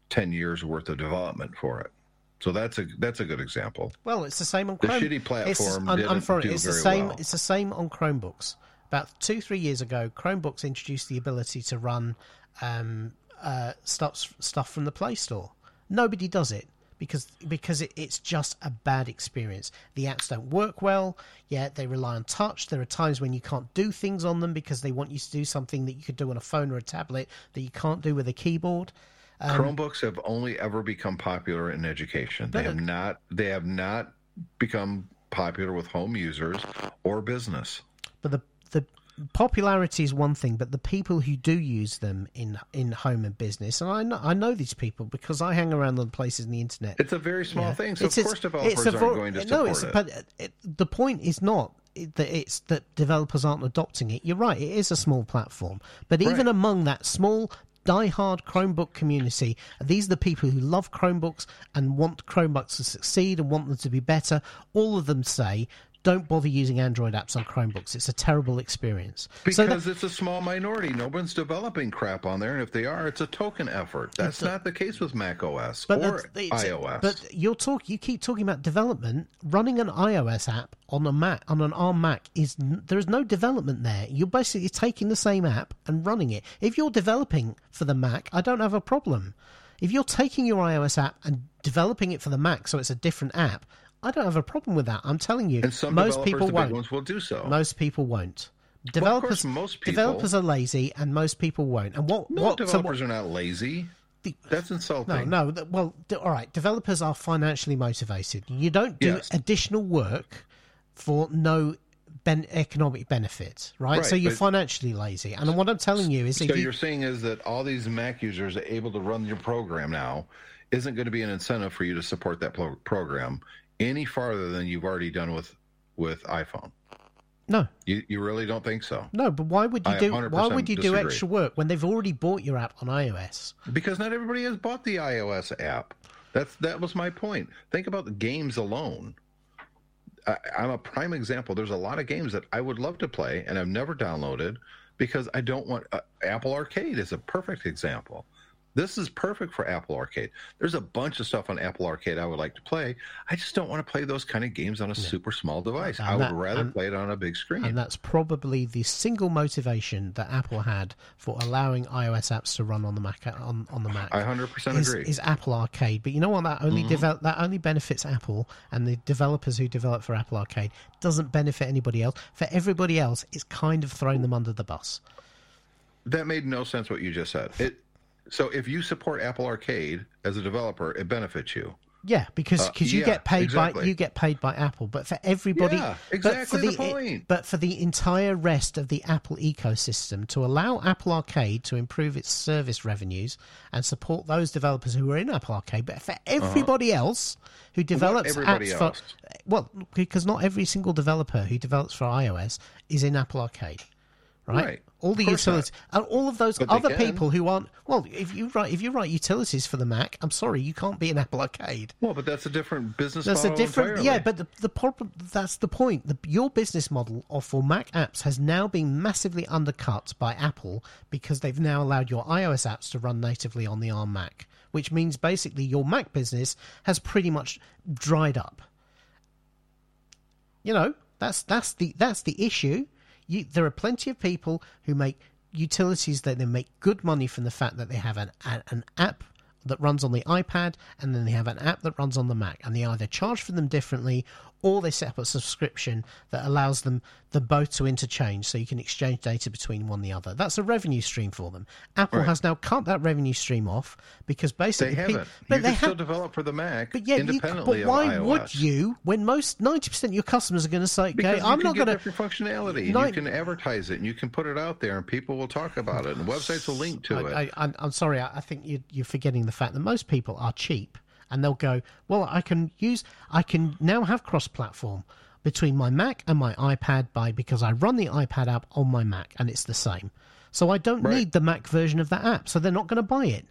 ten years worth of development for it. So that's a that's a good example. Well, it's the same on The Chrome. shitty It's- platform I'm, I'm sorry, it's the same. well. It's the same on Chromebooks. About two, three years ago, Chromebooks introduced the ability to run um, uh, stuff stuff from the Play Store. Nobody does it because because it, it's just a bad experience. The apps don't work well. Yeah, they rely on touch. There are times when you can't do things on them because they want you to do something that you could do on a phone or a tablet that you can't do with a keyboard. Um, Chromebooks have only ever become popular in education. They have not. They have not become popular with home users or business. but the the popularity is one thing, but the people who do use them in in home and business, and I know I know these people because I hang around on places in the internet. It's a very small Yeah. thing, so It's- of course developers aren't vo- going to no, support it's, it. But it, the point is not that it's that developers aren't adopting it. You're right; it is a small platform, but even Right. among that small die-hard Chromebook community, these are the people who love Chromebooks and want Chromebooks to succeed and want them to be better. All of them say. Don't bother using Android apps on Chromebooks. It's a terrible experience. So that- Because it's a small minority. No one's developing crap on there, and if they are, it's a token effort. That's not the case with Mac OS or iOS. But you're talk, you keep talking about development. Running an iOS app on a Mac on an ARM Mac is there is no development there. You're basically taking the same app and running it. If you're developing for the Mac, I don't have a problem. If you're taking your iOS app and developing it for the Mac, so it's a different app, I don't have a problem with that. I'm telling you, and some most people won't. ones, will do so. Most people won't. Developers, course, most people- developers are lazy, and most people won't. And what? no, what? so what- developers are not lazy. That's insulting. no, no. Well, d- all right. Developers are financially motivated. You don't do Yes. additional work for no ben- economic benefit, right? Right, so you're financially lazy. And what I'm telling you is, So if you, you're saying is that all these Mac users are able to run your program now isn't going to be an incentive for you to support that pro- program any farther than you've already done with with iPhone. no, You you really don't think so? no. But why would you do? Why would you do extra work when they've already bought your app on iOS? Because not everybody has bought the iOS app. That's that was my point. Think about the games alone. I, I'm a prime example. There's a lot of games that I would love to play and I've never downloaded because I don't want. Uh, Apple Arcade is a perfect example. This is perfect for Apple Arcade. There's a bunch of stuff on Apple Arcade I would like to play. I just don't want to play those kind of games on a super small device. I And would that- rather and- play it on a big screen. And that's probably the single motivation that Apple had for allowing iOS apps to run on the Mac on, on the Mac. I 100% is, agree. Mm-hmm. is Apple Arcade. But you know what? That only develop that only benefits Apple and the developers who develop for Apple Arcade. Doesn't benefit anybody else. For everybody else, it's kind of thrown them under the bus. That made no sense what you just said. It so if you support Apple Arcade as a developer, it benefits you. Yeah, because Uh, cause you yeah, get paid by you get paid by Apple, but for everybody, Yeah, but for exactly the, the point. but for the entire rest of the Apple ecosystem to allow Apple Arcade to improve its service revenues and support those developers who are in Apple Arcade, but for everybody else who develops Uh-huh. everybody apps else? for well, because not every single developer who develops for iOS is in Apple Arcade. Right. Right. All the utilities and all of those But other people who aren't well, if you write if you write utilities for the Mac, I'm sorry, you can't be an Apple Arcade. Well, but that's a different business That's a different, entirely. yeah. But the, the problem that's the point. The, your business model of for Mac apps has now been massively undercut by Apple because they've now allowed your iOS apps to run natively on the ARM Mac, which means basically your Mac business has pretty much dried up. You know, that's that's the that's the issue. You, there are plenty of people who make utilities that they make good money from the fact that they have an, an app that runs on the iPad and then they have an app that runs on the Mac and they either charge for them differently or they set up a subscription that allows them the both to interchange so you can exchange data between one and the other. That's a revenue stream for them. Apple Right. has now cut that revenue stream off because basically pe- haven't. but you they can still develop for the Mac but yeah, you, independently but why would you when most 90% of your customers are going to say, Because okay, I'm not going to different functionality. You can advertise it, and you can put it out there, and people will talk about it, and websites will link to it. I, I, I'm- I'm sorry. I I think you, you're forgetting the fact that most people are cheap, and they'll go, "Well, I can use, I can now have cross-platform between my Mac and my iPad by because I run the iPad app on my Mac, and it's the same. So I don't Right. need the Mac version of that app. So they're not going to buy it.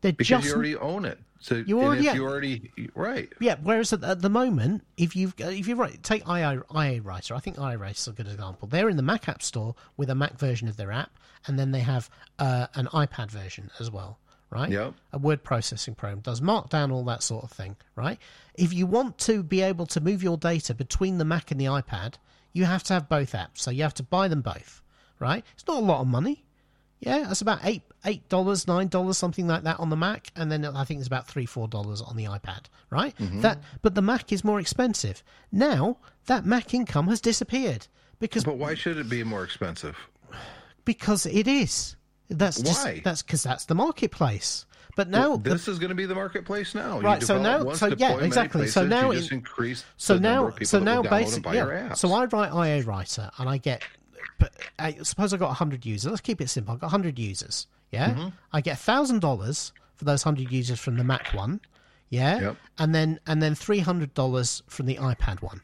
They're because just you already own it. So You already- if yeah. you already right. Yeah, whereas at, at the moment, if you've if you write take IA, IA Writer, I think IA Writer is a good example. They're in the Mac App Store with a Mac version of their app, and then they have uh, an iPad version as well, right? Yep. A word processing program does Markdown, all that sort of thing, right? If you want to be able to move your data between the Mac and the iPad, you have to have both apps, so you have to buy them both, right? It's not a lot of money. Yeah, that's about eight eight dollars, nine dollars, something like that on the Mac, and then I think it's about three, four dollars on the iPad, right? Mm-hmm. That, but the Mac is more expensive now. That Mac income has disappeared because But why should it be more expensive? because it is. That's just Why? that's because that's the marketplace. But now the- this is going to be the marketplace now. You Right, so now- so, yeah, exactly. So now you it- increase so the now so now will download and basically yeah. So I write IA writer and I get but I suppose I got 100 users. Let's keep it simple. I got 100 users. Yeah? Mm-hmm. I get $1000 for those 100 users from the Mac one. Yeah? Yep. And then and then $300 from the iPad one.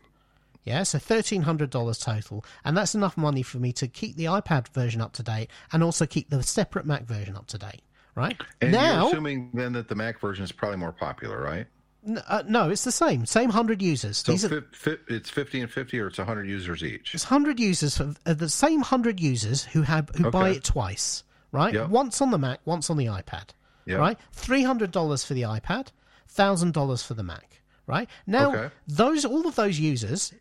Yeah, so thirteen hundred dollars total, and that's enough money for me to keep the iPad version up to date and also keep the separate Mac version up to date. Right and now, you're assuming then that the Mac version is probably more popular, right? n- uh, no, it's the same, same hundred users. So are fi- fi- it's 50 and 50 or it's 100 users each. It's hundred users, of uh, the same hundred users who have who buy it twice, right? Yep. Once on the Mac, once on the iPad, Yep. right? Three hundred dollars for the iPad, thousand dollars for the Mac, right? Now Okay. those all of those users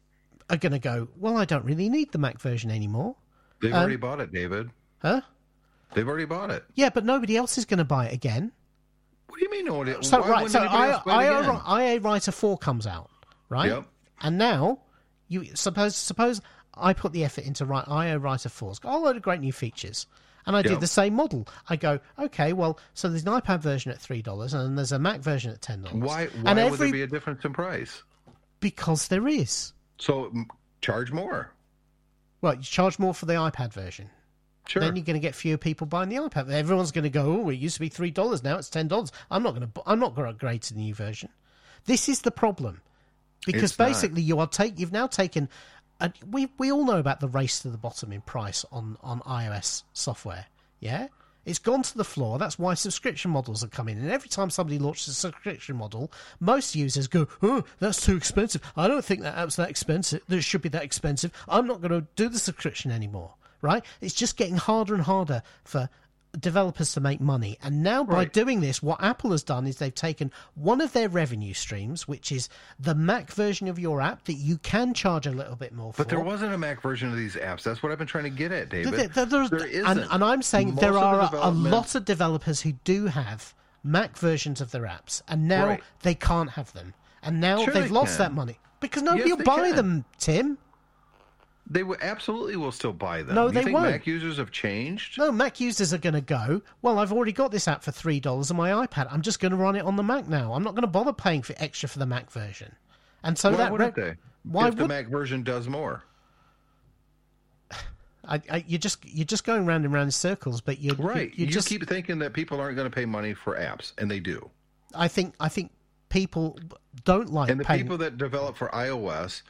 are going to go. Well, I don't really need the Mac version anymore, They've Um, already bought it, David. huh? They've already bought it. Yeah, but nobody else is going to buy it again. What do you mean? No one? So why right, so I, else buy it again? I, IA Writer Four comes out, right? Yep. And now you suppose suppose I put the effort into write IA Writer Four. It's got a load of great new features. And I did the same model. I go, okay, well, so there's an iPad version at three dollars, and then there's a Mac version at ten dollars. Why? Why and would there be a difference in price? because there is. So charge more. Well, you charge more for the iPad version. Sure. Then you're going to get fewer people buying the iPad. Everyone's going to go, oh, it used to be three dollars, now it's ten dollars. I'm not going to. I'm not going to upgrade to the new version. This is the problem, because It's not. basically you are take. You've now taken. And we we all know about the race to the bottom in price on on iOS software. Yeah, it's gone to the floor. That's why subscription models are coming. And every time somebody launches a subscription model, most users go, "Oh, that's too expensive. I don't think that app's that expensive. That should be that expensive. I'm not going to do the subscription anymore." Right? It's just getting harder and harder for developers to make money. And now by Right. doing this, what Apple has done is they've taken one of their revenue streams, which is the Mac version of your app that you can charge a little bit more for. but there wasn't a Mac version of these apps. That's what I've been trying to get at, David. There- there- there and, isn't. and I'm saying Most there the are a, a lot of developers who do have Mac versions of their apps, and now Right. they can't have them. And now Sure they've they lost can. that money because nobody Yes, will buy can. them, Tim. They will absolutely will still buy them. No, you they think won't. Mac users have changed? No, Mac users are going to go, well, I've already got this app for $3 on my iPad. I'm just going to run it on the Mac now. I'm not going to bother paying for extra for the Mac version. And so Why that wouldn't re- they? Why if the Mac version does more, I, I, you're just you're just going round and round in circles, but you're right? You, You, just keep thinking that people aren't going to pay money for apps, and they do. I think I think people don't like And the paying. people that develop for iOS,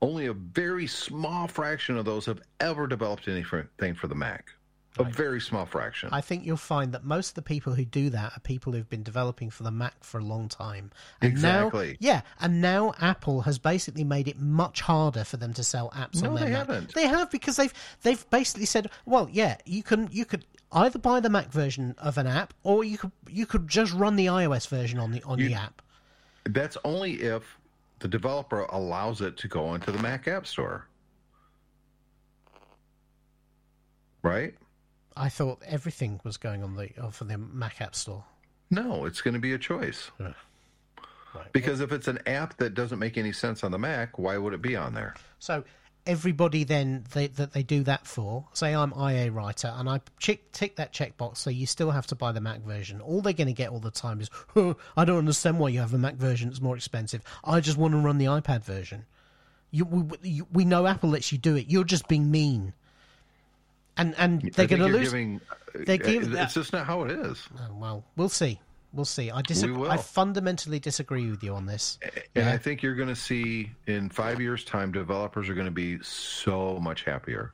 only a very small fraction of those have ever developed anything for the Mac. A very small fraction. I think you'll find that most of the people who do that are people who've been developing for the Mac for a long time. And Exactly. Now, yeah, and now Apple has basically made it much harder for them to sell apps No, on their they Mac. haven't. They have because they've they've basically said, well, yeah, you can you could either buy the Mac version of an app or you could you could just run the iOS version on the on the app. That's only if the developer allows it to go into the Mac App Store. Right? I thought everything was going on the uh, for the Mac App Store. No, it's going to be a choice. Right. Because if it's an app that doesn't make any sense on the Mac, why would it be on there? So everybody then they, that they do that for, say I'm IA writer and I check, tick that checkbox, so you still have to buy the Mac version. All they're going to get all the time is, "Huh, I don't understand why you have a Mac version. It's more expensive. I just want to run the iPad version. You, we, you, we know Apple lets you do it. You're just being mean. And and they're going to lose. Giving, they uh, give it's just not how it is. Oh, well, we'll see. We'll see. I disagree. will. I fundamentally disagree with you on this. And Yeah. I think you're going to see in five years' time, developers are going to be so much happier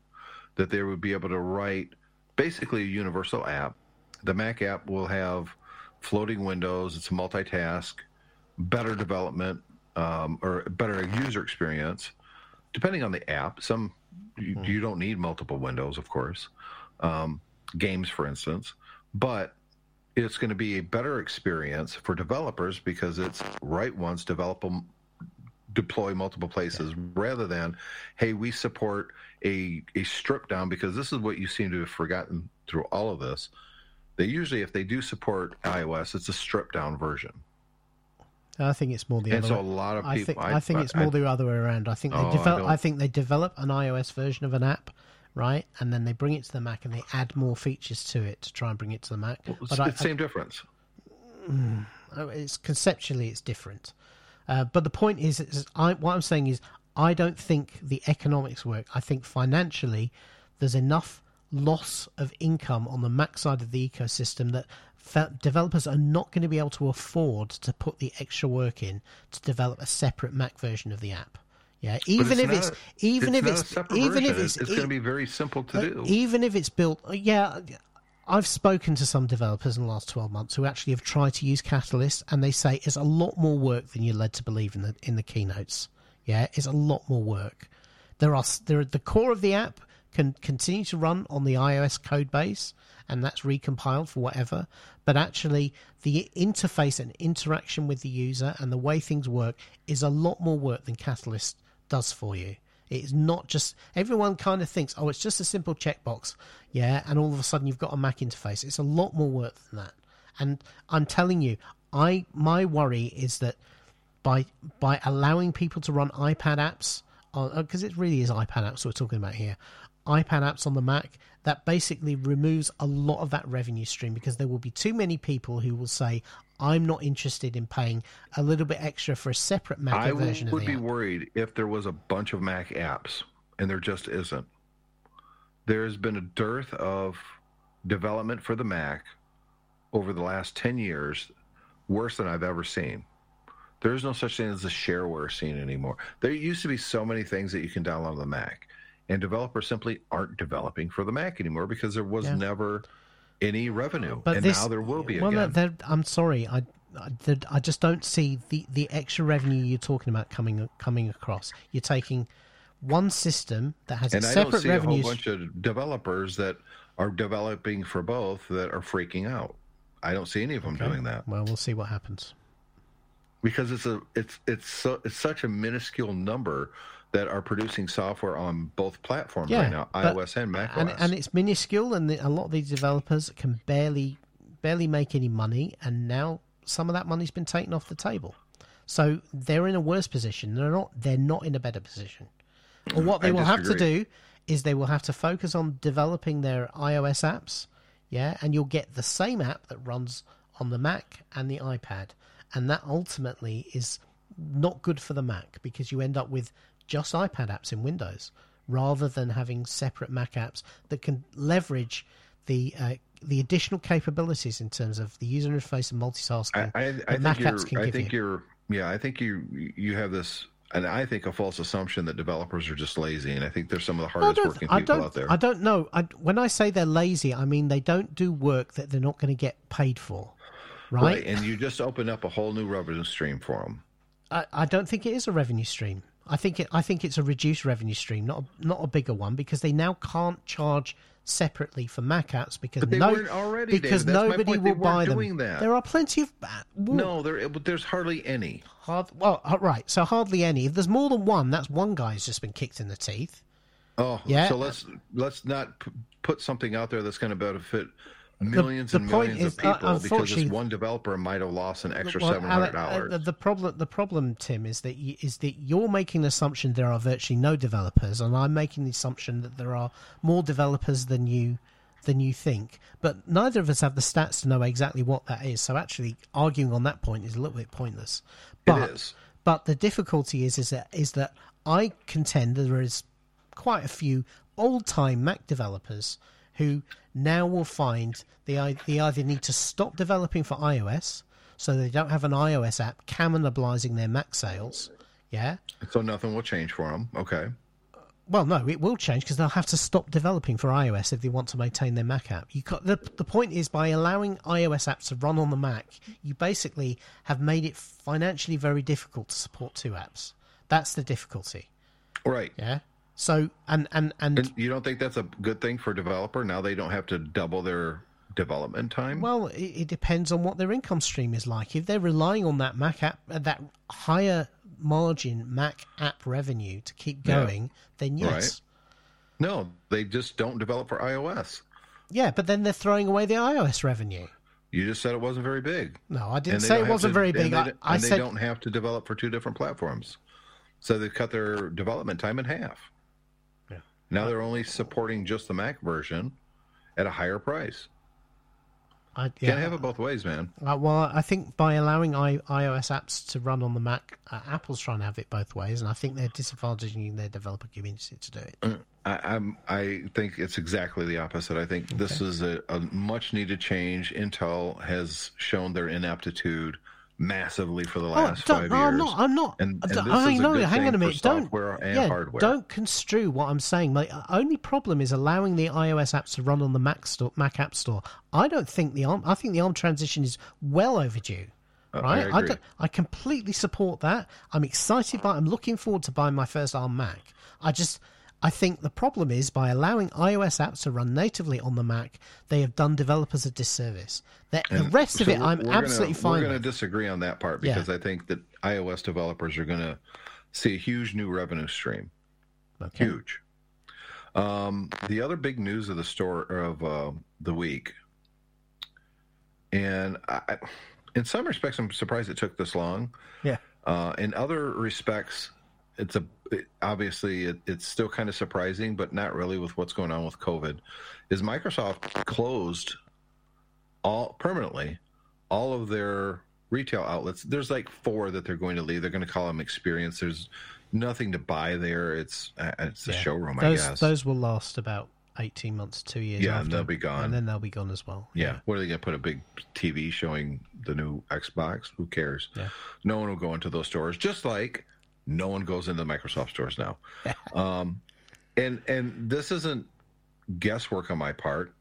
that they would be able to write basically a universal app. The Mac app will have floating windows. It's a multitask, better development, um, or better user experience, depending on the app. Some you, you don't need multiple windows, of course. Um, games, for instance, but it's going to be a better experience for developers because it's write once, develop them, deploy multiple places, yeah. rather than, hey, we support a a strip down because this is what you seem to have forgotten through all of this. They usually, if they do support iOS, it's a stripped down version. I think it's more the and other. so way. a lot of people. I think I, I think it's more I, the other way around. I think they Oh, develop. don't- I, think they develop an iOS version of an app, right, and then they bring it to the Mac and they add more features to it to try and bring it to the Mac. it's but I, the same difference. It's conceptually it's different. Uh, but the point is, is I, what I'm saying is, I don't think the economics work. I think financially, there's enough loss of income on the Mac side of the ecosystem that developers are not going to be able to afford to put the extra work in to develop a separate Mac version of the app. Yeah, even if it's a- even if it's even if it's, going to be very simple to uh, do. even if it's built, uh, yeah, I've spoken to some developers in the last twelve months who actually have tried to use Catalyst, and they say it's a lot more work than you're led to believe in the in the keynotes. Yeah, it's a lot more work. There are there the core of the app can continue to run on the iOS code base, and that's recompiled for whatever. But actually, the interface and interaction with the user and the way things work is a lot more work than Catalyst does for you. It's not just everyone kind of thinks, oh, it's just a simple checkbox, yeah, and all of a sudden you've got a Mac interface. It's a lot more work than that. And I'm telling you, I my worry is that by by allowing people to run iPad apps uh, because it really is iPad apps we're talking about here, iPad apps on the Mac that basically removes a lot of that revenue stream because there will be too many people who will say I'm not interested in paying a little bit extra for a separate Mac I version would of the I would be app. worried if there was a bunch of Mac apps, and there just isn't. There's been a dearth of development for the Mac over the last 10 years, worse than I've ever seen. There is no such thing as a shareware scene anymore. There used to be so many things that you can download on the Mac, and developers simply aren't developing for the Mac anymore because there was Yeah. never any revenue, But and this, now there will be well, again. there- I'm sorry, I, I, there- I just don't see the, the extra revenue you're talking about coming coming across. You're taking one system that has and a I don't separate revenue. a whole bunch of developers that are developing for both that are freaking out. I don't see any of them Okay. doing that Well, we'll see what happens. because it's a it's it's so it's such a minuscule number that are producing software on both platforms Yeah, right now, iOS and macOS. and and it's minuscule, and the, a lot of these developers can barely barely make any money, and now some of that money's been taken off the table. So they're in a worse position. They're not. They're not in a better position. Or mm, what they I will have to do is they will have to focus on developing their iOS apps. Yeah, and you'll get the same app that runs on the Mac and the iPad, and that ultimately is not good for the Mac because you end up with just iPad apps in Windows rather than having separate Mac apps that can leverage the uh, the additional capabilities in terms of the user interface and multitasking. I, I, I Mac apps can I give think you. you're. Yeah, I think you you have this, and I think a false assumption that developers are just lazy, and I think they're some of the hardest working people out there. I don't know. I, when I say they're lazy, I mean they don't do work that they're not going to get paid for, right? right, and you just open up a whole new revenue stream for them. I, I don't think it is a revenue stream. I think it, I think it's a reduced revenue stream, not a, not a bigger one, because they now can't charge separately for Mac apps because no, already, because. Nobody will buy them. doing that. There are plenty of well, No, there. But there's hardly any. hard, well, uh, right. So hardly any. If there's more than one, that's one guy's just been kicked in the teeth. Oh, Yeah. So let's let's not p- put something out there that's going to benefit millions the and point millions is, of uh, people because unfortunately- this one developer might have lost an extra Well, seven hundred uh, dollars. the, the problem, the problem, Tim, is that you, is that you're making the assumption there are virtually no developers, and I'm making the assumption that there are more developers than you than you think. But neither of us have the stats to know exactly what that is. So actually, arguing on that point is a little bit pointless. But is. but the difficulty is is that is that I contend that there is quite a few old time Mac developers who now will find they, they either need to stop developing for iOS so they don't have an iOS app cannibalizing their Mac sales. Yeah. so nothing will change for them. Okay. Well, no, it will change because they'll have to stop developing for iOS if they want to maintain their Mac app. You got, the the point is by allowing iOS apps to run on the Mac, you basically have made it financially very difficult to support two apps. That's the difficulty. Right. Yeah. So and and and, And you don't think that's a good thing for a developer? Now they don't have to double their development time. well, it, it depends on what their income stream is like. If they're relying on that Mac app, uh, that higher margin Mac app revenue to keep Yeah. going, then yes. Right. no, they just don't develop for iOS. Yeah, but then they're throwing away the iOS revenue. You just said it wasn't very big. No, I didn't say it wasn't to- very and big. they I, I and they don't have to develop for two different platforms, so they cut their development time in half. Yeah. Now they're only supporting just the Mac version at a higher price. I, Can't have it both ways, man. Uh, well, I think by allowing I, iOS apps to run on the Mac, uh, Apple's trying to have it both ways, and I think they're disadvantaging their developer community to do it. I, I'm. I think it's exactly the opposite. I think this is a, a much needed change. Intel has shown their inaptitude massively for the last don't- five oh, years. I'm not. I'm not. And- and I know. good Hang on a minute. Don't. yeah, hardware. don't construe what I'm saying. My only problem is allowing the iOS apps to run on the Mac store, Mac App Store. I don't think the ARM. I think the ARM transition is well overdue. Uh, I Right, I, don't- I completely support that. I'm excited by. I'm looking forward to buying my first ARM Mac. I just, I think the problem is by allowing iOS apps to run natively on the Mac, they have done developers a disservice. The, the rest of it, I'm we're absolutely gonna, fine. We're going to disagree on that part Yeah. because I think that iOS developers are going to see a huge new revenue stream. Okay. Huge. Um, the other big news of the store of uh, the week, and I, in some respects, I'm surprised it took this long. Yeah. Uh, in other respects, it's a it, obviously it, it's still kind of surprising, but not really with what's going on with COVID. Is Microsoft closed all permanently all of their retail outlets? There's like four that they're going to leave. They're going to call them Experience. There's nothing to buy there. It's uh, it's a Yeah. showroom, those I guess. those will last about eighteen months, two years. Yeah, and they'll be gone. and then they'll be gone as well. Yeah. What are they going to put a big TV showing the new Xbox? Who cares? Yeah. No one will go into those stores, just like no one goes into Microsoft stores now. um, and and this isn't guesswork on my part.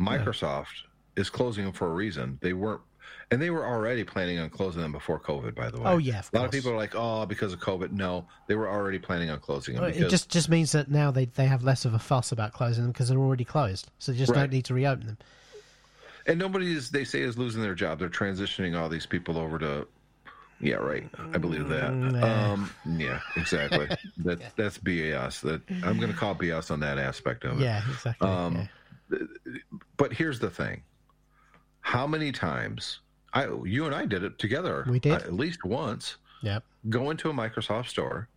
Microsoft is closing them for a reason. They weren't, and they were already planning on closing them before COVID. By the way. Oh yeah, A lot of people are like, "Oh, because of COVID." No, they were already planning on closing them. Well, because, It just just means that now they they have less of a fuss about closing them because they're already closed, so they just Right. don't need to reopen them. And nobody is, they say, is losing their job. They're transitioning all these people over to. Yeah, right. I believe that. Nah. Um, yeah, exactly. that that's BS. That I'm going to call BS on that aspect of it. Yeah, exactly. Um, yeah. But here's the thing: how many times I, you and I did it together? We did. at least once. Yep. Go into a Microsoft store,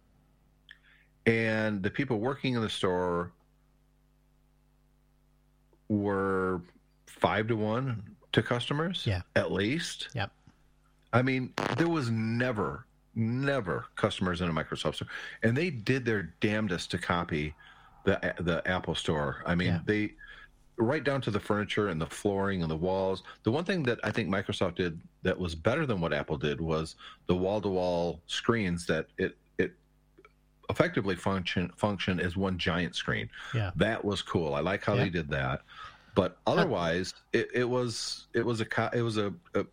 and the people working in the store were five to one to customers. Yeah. at least. Yep. I mean, there was never, never customers in a Microsoft store, and they did their damnedest to copy the the Apple Store. I mean, Yeah. they right down to the furniture and the flooring and the walls. The one thing that I think Microsoft did that was better than what Apple did was the wall to wall screens that it it effectively function function as one giant screen. Yeah. That was cool. I like how Yeah. they did that. But otherwise, it, it was it was a it was a, a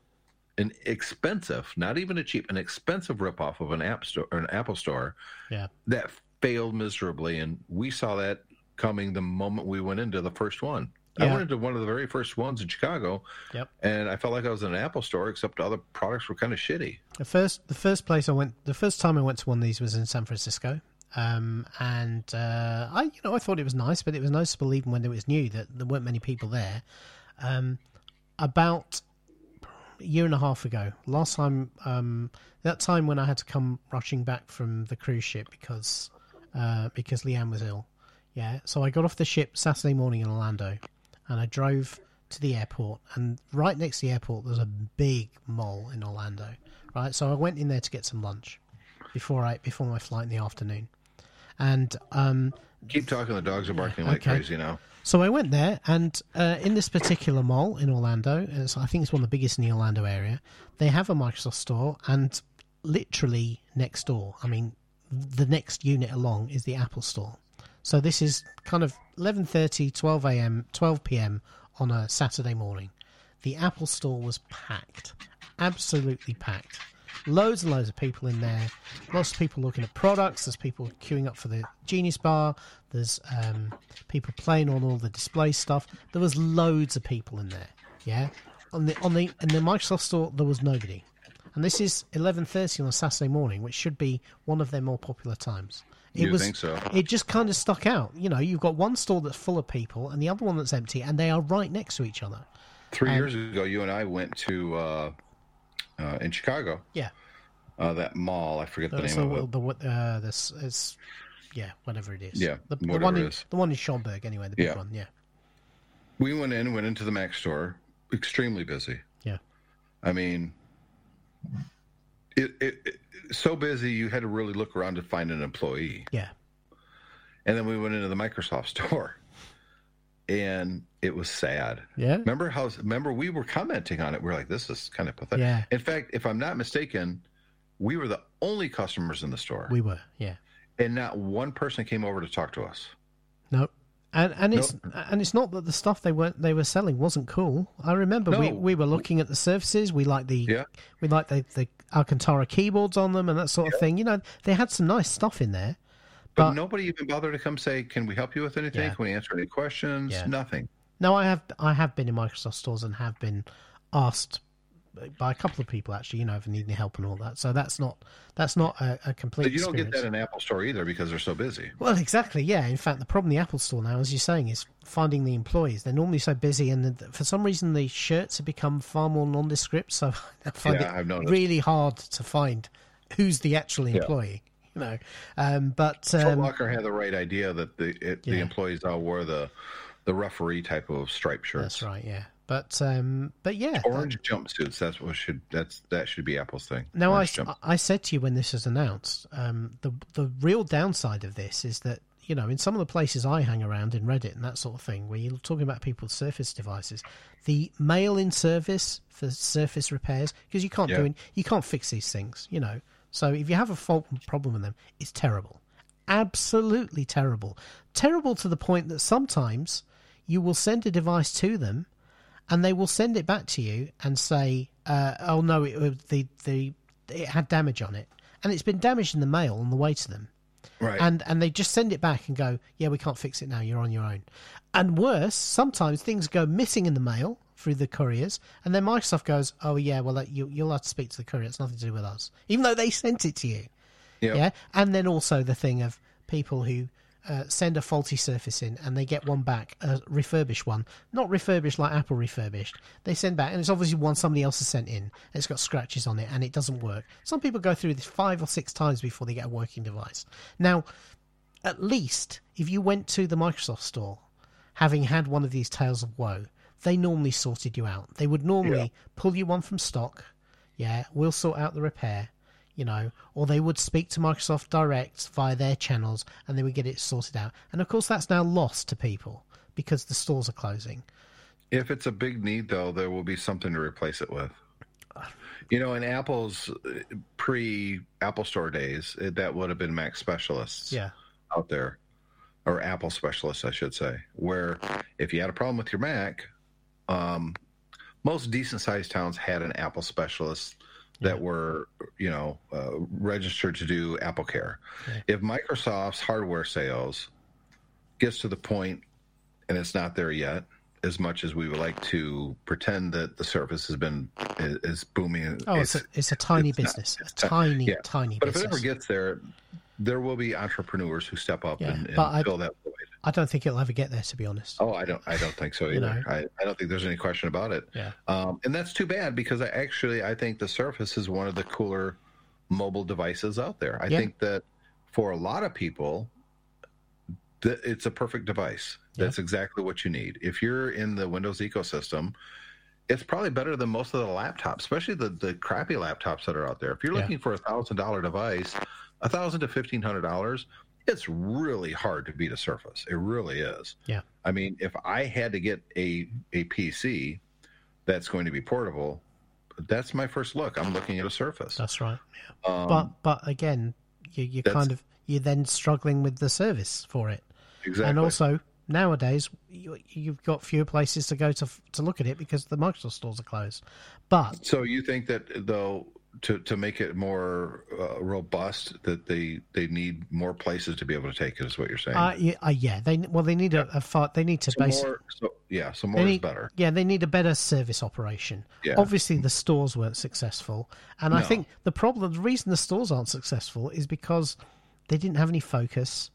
an expensive, not even a cheap, an expensive ripoff of an app store or an Apple store Yeah. that failed miserably, and we saw that coming the moment we went into the first one. I went into one of the very first ones in Chicago, Yep. and I felt like I was in an Apple store, except all the products were kind of shitty. The first the first place I went the first time I went to one of these was in San Francisco. Um, and uh, I you know I thought it was nice, but it was noticeable even when it was new that there weren't many people there. Um, about a year and a half ago, last time um, that time when I had to come rushing back from the cruise ship because uh, because Leanne was ill. Yeah, so I got off the ship Saturday morning in Orlando, and I drove to the airport. And right next to the airport, there's a big mall in Orlando. Right, so I went in there to get some lunch before I before my flight in the afternoon, and um, Keep talking. The dogs are barking like Okay. crazy now. So I went there, and uh, in this particular mall in Orlando, I think it's one of the biggest in the Orlando area. They have a Microsoft store, and literally next door, I mean, the next unit along is the Apple store. So this is kind of 11:30, 12 a.m., 12 p.m. on a Saturday morning. The Apple Store was packed, absolutely packed. Loads and loads of people in there. Lots of people looking at products. There's people queuing up for the Genius Bar. There's um, people playing on all the display stuff. There was loads of people in there. Yeah, on the on the in the Microsoft Store there was nobody, and this is 11:30 on a Saturday morning, which should be one of their more popular times. It You was, think so? It just kind of stuck out. You know, you've got one store that's full of people and the other one that's empty, and they are right next to each other. Three years ago, you and I went to uh, uh, in Chicago Yeah. uh, that mall. I forget the name of it. the uh, this is yeah, whatever it is. Yeah, the, the one in the one in Schaumburg anyway, the big Yeah. one. Yeah, We went in, went into the Mac store, extremely busy. yeah, I mean, it, it, it so busy you had to really look around to find an employee. yeah, And then we went into the Microsoft store, and it was sad. yeah. Remember how? Remember we were commenting on it. We are like, "This is kind of pathetic." Yeah. In fact, if I'm not mistaken, we were the only customers in the store, We were. Yeah. and not one person came over to talk to us. No. And and it's and it's not that the stuff they were they were selling wasn't cool. I remember we, No. we were looking at the surfaces. We liked the Yeah. we liked the, the Alcantara keyboards on them and that sort of thing. You know, they had some nice stuff in there. But, But- nobody even bothered to come say, "Can we help you with anything? Yeah. Can we answer any questions?" Yeah. Nothing. No, I have I have been in Microsoft stores and have been asked by a couple of people actually, you know, if I need any help and all that. So that's not that's not a, a complete. But you don't get that in Apple Store either because they're so busy. Well, exactly. Yeah. In fact, the problem in the Apple Store now, as you're saying, is finding the employees. They're normally so busy, and the, for some reason, the shirts have become far more nondescript. So I find Yeah, it really hard to find who's the actual employee. You know, um, but Foot um, Locker had the right idea that the it, the employees all wore the the referee type of striped shirts. that's right. Yeah. But um, but yeah. Orange jumpsuits. That's what should that's that should be Apple's thing. Now, I, I said to you when this was announced, um, the the real downside of this is that you know in some of the places I hang around in Reddit and that sort of thing, where you're talking about people's Surface devices, the mail-in service for Surface repairs because you can't Yeah. do it, you can't fix these things, you know. So if you have a fault problem with them, it's terrible, absolutely terrible, terrible to the point that sometimes you will send a device to them and they will send it back to you and say, uh, "Oh no, it, uh, the the it had damage on it, and it's been damaged in the mail on the way to them." right. And and they just send it back and go, "Yeah, we can't fix it now. You're on your own." And worse, sometimes things go missing in the mail through the couriers, and then Microsoft goes, "Oh yeah, well you you'll have to speak to the courier. It's nothing to do with us," even though they sent it to you. Yep. Yeah, and then also the thing of people who uh, send a faulty surface in and they get one back, a refurbished one, not refurbished like Apple refurbished. They send back, and it's obviously one somebody else has sent in. It's got scratches on it, and it doesn't work. Some people go through this five or six times before they get a working device. Now, at least if you went to the Microsoft store, having had one of these tales of woe, they normally sorted you out. They would normally Yeah. pull you one from stock. Yeah, we'll sort out the repair, you know, or they would speak to Microsoft Direct via their channels and they would get it sorted out. And of course, that's now lost to people because the stores are closing. If it's a big need, though, there will be something to replace it with. You know, in Apple's uh, pre Apple Store days, it, that would have been Mac specialists Yeah, out there, or Apple specialists, I should say, where if you had a problem with your Mac, um, most decent sized towns had an Apple specialist that were, you know, uh, registered to do Apple Care. If Microsoft's hardware sales gets to the point, and it's not there yet, as much as we would like to pretend that the service has been is, is booming. Oh, it's, a, it's a tiny it's business, it's a tiny, yeah. tiny but if it ever gets there, there will be entrepreneurs who step up Yeah, and, and but I- fill that void. I don't think it'll ever get there, to be honest. Oh, I don't. I don't think so either. You know. I, I don't think there's any question about it. Yeah. Um, and that's too bad because I actually I think the Surface is one of the cooler mobile devices out there. I Yeah. think that for a lot of people, that it's a perfect device. That's exactly what you need. If you're in the Windows ecosystem, it's probably better than most of the laptops, especially the, the crappy laptops that are out there. If you're Yeah. looking for a thousand dollar device, a thousand to fifteen hundred dollars, it's really hard to beat a Surface. It really is. Yeah. I mean, if I had to get a a PC that's going to be portable, that's my first look. I'm looking at a Surface. That's right. Yeah. Um, but but again, you you that's- kind of you're then struggling with the service for it. Exactly. And also nowadays you, you've got fewer places to go to to look at it because the Microsoft stores are closed. But So you think that though to to make it more uh, robust that they they need more places to be able to take it is what you're saying. uh, yeah, uh, yeah, they well they need a, a fi- they need to so base more, so, yeah, so they more is better. Yeah, they need a better service operation. Yeah. Obviously, the stores weren't successful, and I think the problem, the reason the stores aren't successful, is because they didn't have any focus.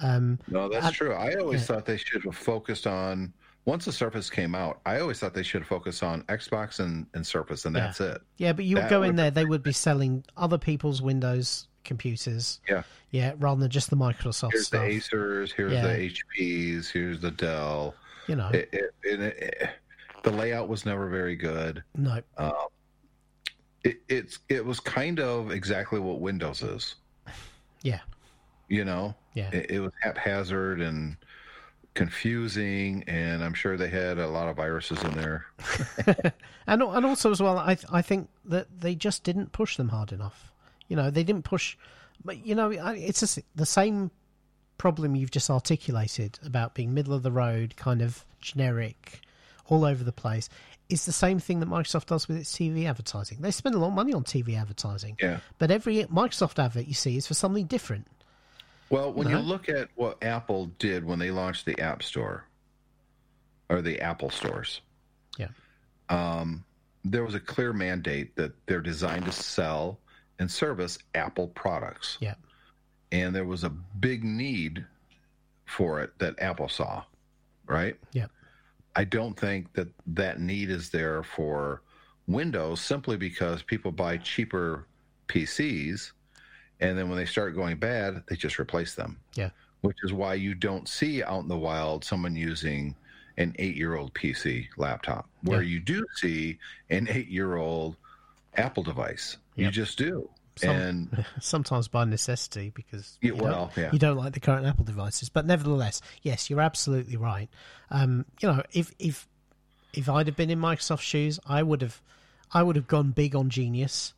Um, No, that's true. I always yeah. thought they should have focused on once the Surface came out. I always thought they should focus on Xbox and, and Surface, and Yeah. that's it. yeah, but you would That go in there, they would be selling other people's Windows computers. Yeah. Yeah, rather than just the Microsoft Here's stuff. the Acers, here's Yeah. the HPs, here's the Dell. you know, It, it, it, it, the layout was never very good. no, um, It, it's it was kind of exactly what Windows is. yeah, You know, yeah. it, it was haphazard and confusing, and I'm sure they had a lot of viruses in there. and and also as well, I I think that they just didn't push them hard enough. You know, they didn't push. But you know, it's just the same problem you've just articulated about being middle of the road, kind of generic, all over the place. Is the same thing that Microsoft does with its TV advertising. They spend a lot of money on TV advertising, Yeah. but every Microsoft advert you see is for something different. Well, when you look at what Apple did when they launched the App Store or the Apple stores, Yeah, um, there was a clear mandate that they're designed to sell and service Apple products. yeah, And there was a big need for it that Apple saw, right? yeah, I don't think that that need is there for Windows simply because people buy cheaper PCs and then when they start going bad, they just replace them yeah. which is why you don't see out in the wild someone using an eight year old PC laptop, where Yeah. you do see an eight year old Apple device. You just do. Some- and Sometimes by necessity because you don't- yeah. you don't like the current Apple devices. But nevertheless, yes, you're absolutely right. Um, you know, if if if I'd have been in Microsoft's shoes, I would have I would have gone big on Genius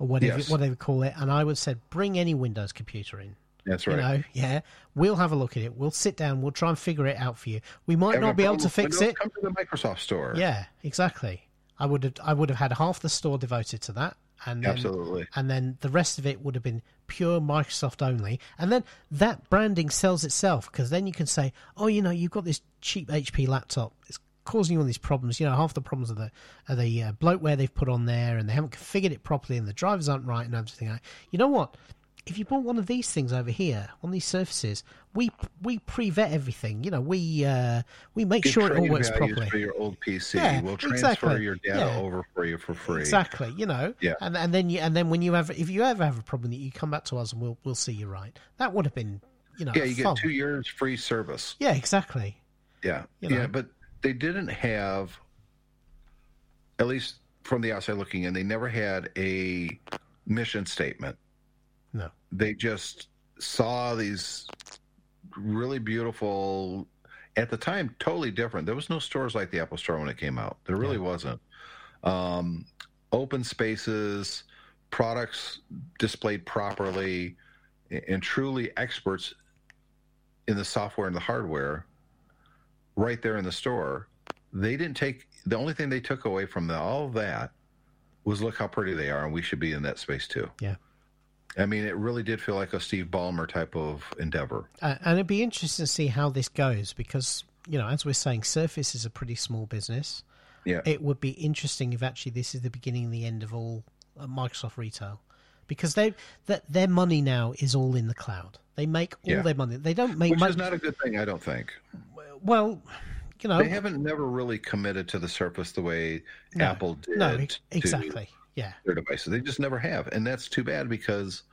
or whatever Yes. whatever they call it, and I would have said, bring any Windows computer in. that's right. You know, yeah, we'll have a look at it. We'll sit down. We'll try and figure it out for you. We might Having not be able to fix Windows, it. Come to the Microsoft store. Yeah, exactly. I would have I would have had half the store devoted to that, and then Absolutely. and then the rest of it would have been pure Microsoft only. And then that branding sells itself because then you can say, oh, you know, you've got this cheap HP laptop. It's causing you all these problems. You know, half the problems are the are the uh, bloatware they've put on there, and they haven't configured it properly, and the drivers aren't right, and everything. like- You know what? If you bought one of these things over here on these surfaces, we we pre-vet everything. You know, we uh, we make Get sure it all works properly. For your old PC, Yeah, we'll transfer exactly. your data Yeah. over for you for free. Exactly, you know, Yeah. and and then you and then when you have if you ever have a problem, that you come back to us and we'll we'll see you right. That would have been, you know, Yeah, you fun. get two years free service. Yeah, exactly. Yeah, You know. yeah, but they didn't have, at least from the outside looking in, they never had a mission statement. No, They just saw these really beautiful, at the time, totally different. There was no stores like the Apple Store when it came out. There really Yeah. wasn't. Um, open spaces, products displayed properly, and truly experts in the software and the hardware right there in the store. They didn't take the only thing they took away from the, all that was look how pretty they are, and we should be in that space too. yeah, I mean, it really did feel like a Steve Ballmer type of endeavor. uh, and it'd be interesting to see how this goes because you know, as we're saying, Surface is a pretty small business. Yeah, It would be interesting if actually this is the beginning and the end of all uh, Microsoft retail, because they that their money now is all in the cloud. They make all Yeah. their money. They don't make which much. is not a good thing, I don't think. Well, you know, They haven't never really committed to the Surface the way No. Apple did. no, ex- exactly. Yeah, their devices. They just never have, and that's too bad because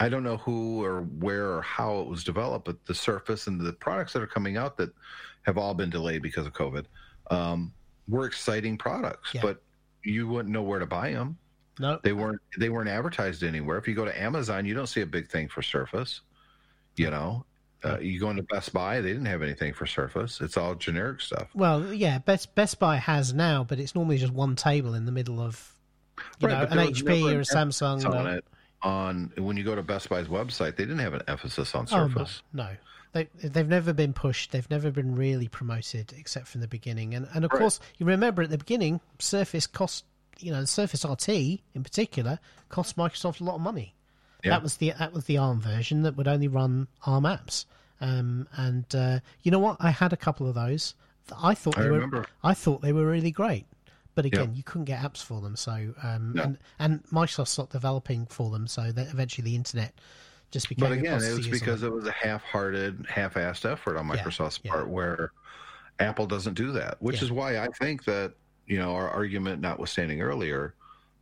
I don't know who or where or how it was developed, but the Surface and the products that are coming out that have all been delayed because of COVID um, were exciting products, Yeah. but you wouldn't know where to buy them. no, They weren't they weren't advertised anywhere. If you go to Amazon, you don't see a big thing for Surface. You know, uh, you go into Best Buy, they didn't have anything for Surface. It's all generic stuff. Well, yeah, Best Best Buy has now, but it's normally just one table in the middle of you know an HP or a Samsung. on or- it. On when you go to Best Buy's website, they didn't have an emphasis on oh no, Surface. no, they they've never been pushed. They've never been really promoted except from the beginning. And and of Right. course, you remember at the beginning, Surface cost you know the Surface RT in particular cost Microsoft a lot of money. Yeah. That was the that was the ARM version that would only run ARM apps. Um, and uh, you know what? I had a couple of those. I thought I they were. I thought they were really great. But again, you couldn't get apps for them. So um, No. and and Microsoft stopped developing for them. So that eventually the internet just became. But again, it was because it was a half-hearted, half-assed effort on Microsoft's yeah. part, where Apple doesn't do that. Which Yeah. is why I think that you know our argument, notwithstanding earlier,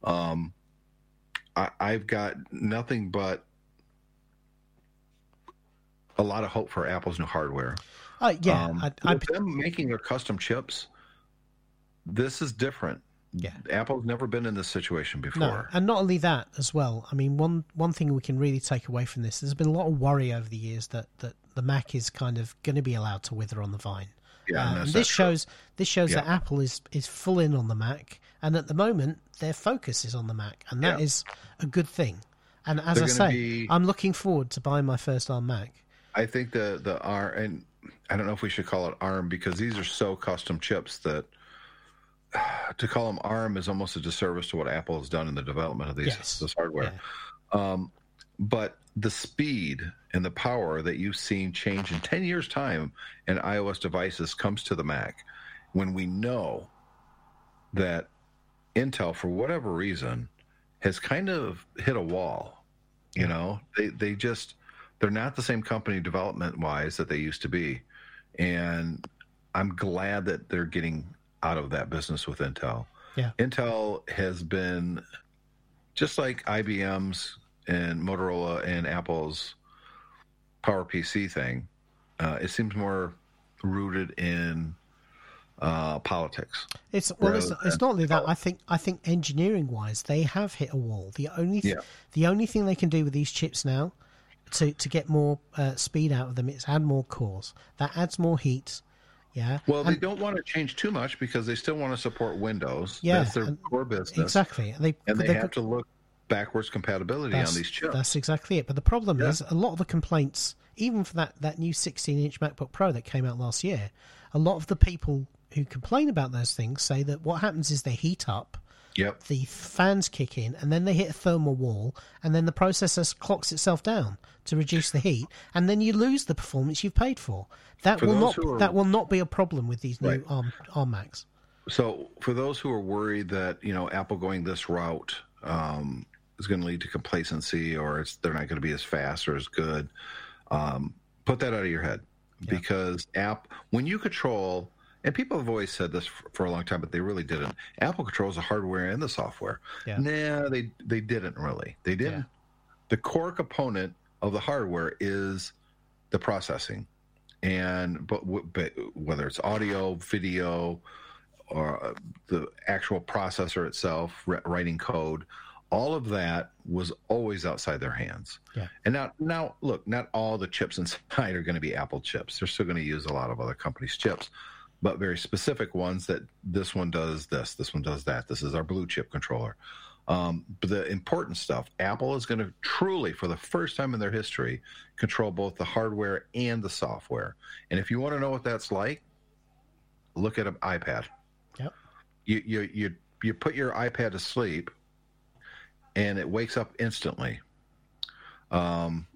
um, I, I've got nothing but a lot of hope for Apple's new hardware. Oh yeah, Um, I, I, with them making their custom chips, this is different. Yeah. Apple's never been in this situation no, before. and not only that as well. I mean, one one thing we can really take away from this, there's been a lot of worry over the years that that the Mac is kind of going to be allowed to wither on the vine. Yeah, Uh, and and this true. shows this shows Yeah. that Apple is is full in on the Mac, and at the moment their focus is on the Mac, and that Yeah. is a good thing. And as They're I say, be- I'm looking forward to buying my first ARM Mac. I think the the ARM and I don't know if we should call it ARM because these are so custom chips that to call them ARM is almost a disservice to what Apple has done in the development of these Yes. this hardware. Um, but the speed and the power that you've seen change in 10 years time in iOS devices comes to the Mac when we know that Intel for whatever reason has kind of hit a wall you know they they just they're not the same company development wise that they used to be and i'm glad that they're getting out of that business with intel Yeah. intel has been just like ibm's and motorola and apple's power pc thing uh, it seems more rooted in uh, politics It's well, it's, it's not only that. I think I think engineering wise, they have hit a wall. The only th- Yeah. the only thing they can do with these chips now to to get more uh, speed out of them it's add more cores. That adds more heat. Yeah. well they don't want to change too much because they still want to support windows Yeah, that's their and- core business exactly. And they and they they've have to look backwards compatibility on these chips. That's exactly it. But the problem Yeah. is a lot of the complaints, even for that that new 16 inch MacBook Pro that came out last year, a lot of the people who complain about those things say that what happens is they heat up. Yep. the fans kick in and then they hit a thermal wall and then the processor clocks itself down to reduce the heat and then you lose the performance you've paid for that For will not are- that will not be a problem with these new Right. ARM, ARM Macs So for those who are worried that you know Apple going this route um, is going to lead to complacency or it's they're not going to be as fast or as good, um, put that out of your head because app when you control and people have always said this for, for a long time, but they really didn't. Apple controls the hardware and the software. Yeah. Nah, they they didn't really. They didn't. Yeah. The core component of the hardware is the processing, and but, but whether it's audio, video, or uh, the actual processor itself, writing code, all of that was always outside their hands. Yeah. And now, now look, not all the chips inside are going to be Apple chips. They're still going to use a lot of other companies' chips, but very specific ones that this one does this, this one does that. This is our blue chip controller. Um, but the important stuff, Apple is going to truly, for the first time in their history, control both the hardware and the software. And if you want to know what that's like, look at an iPad. Yep. You you you you put your iPad to sleep, and it wakes up instantly. Um,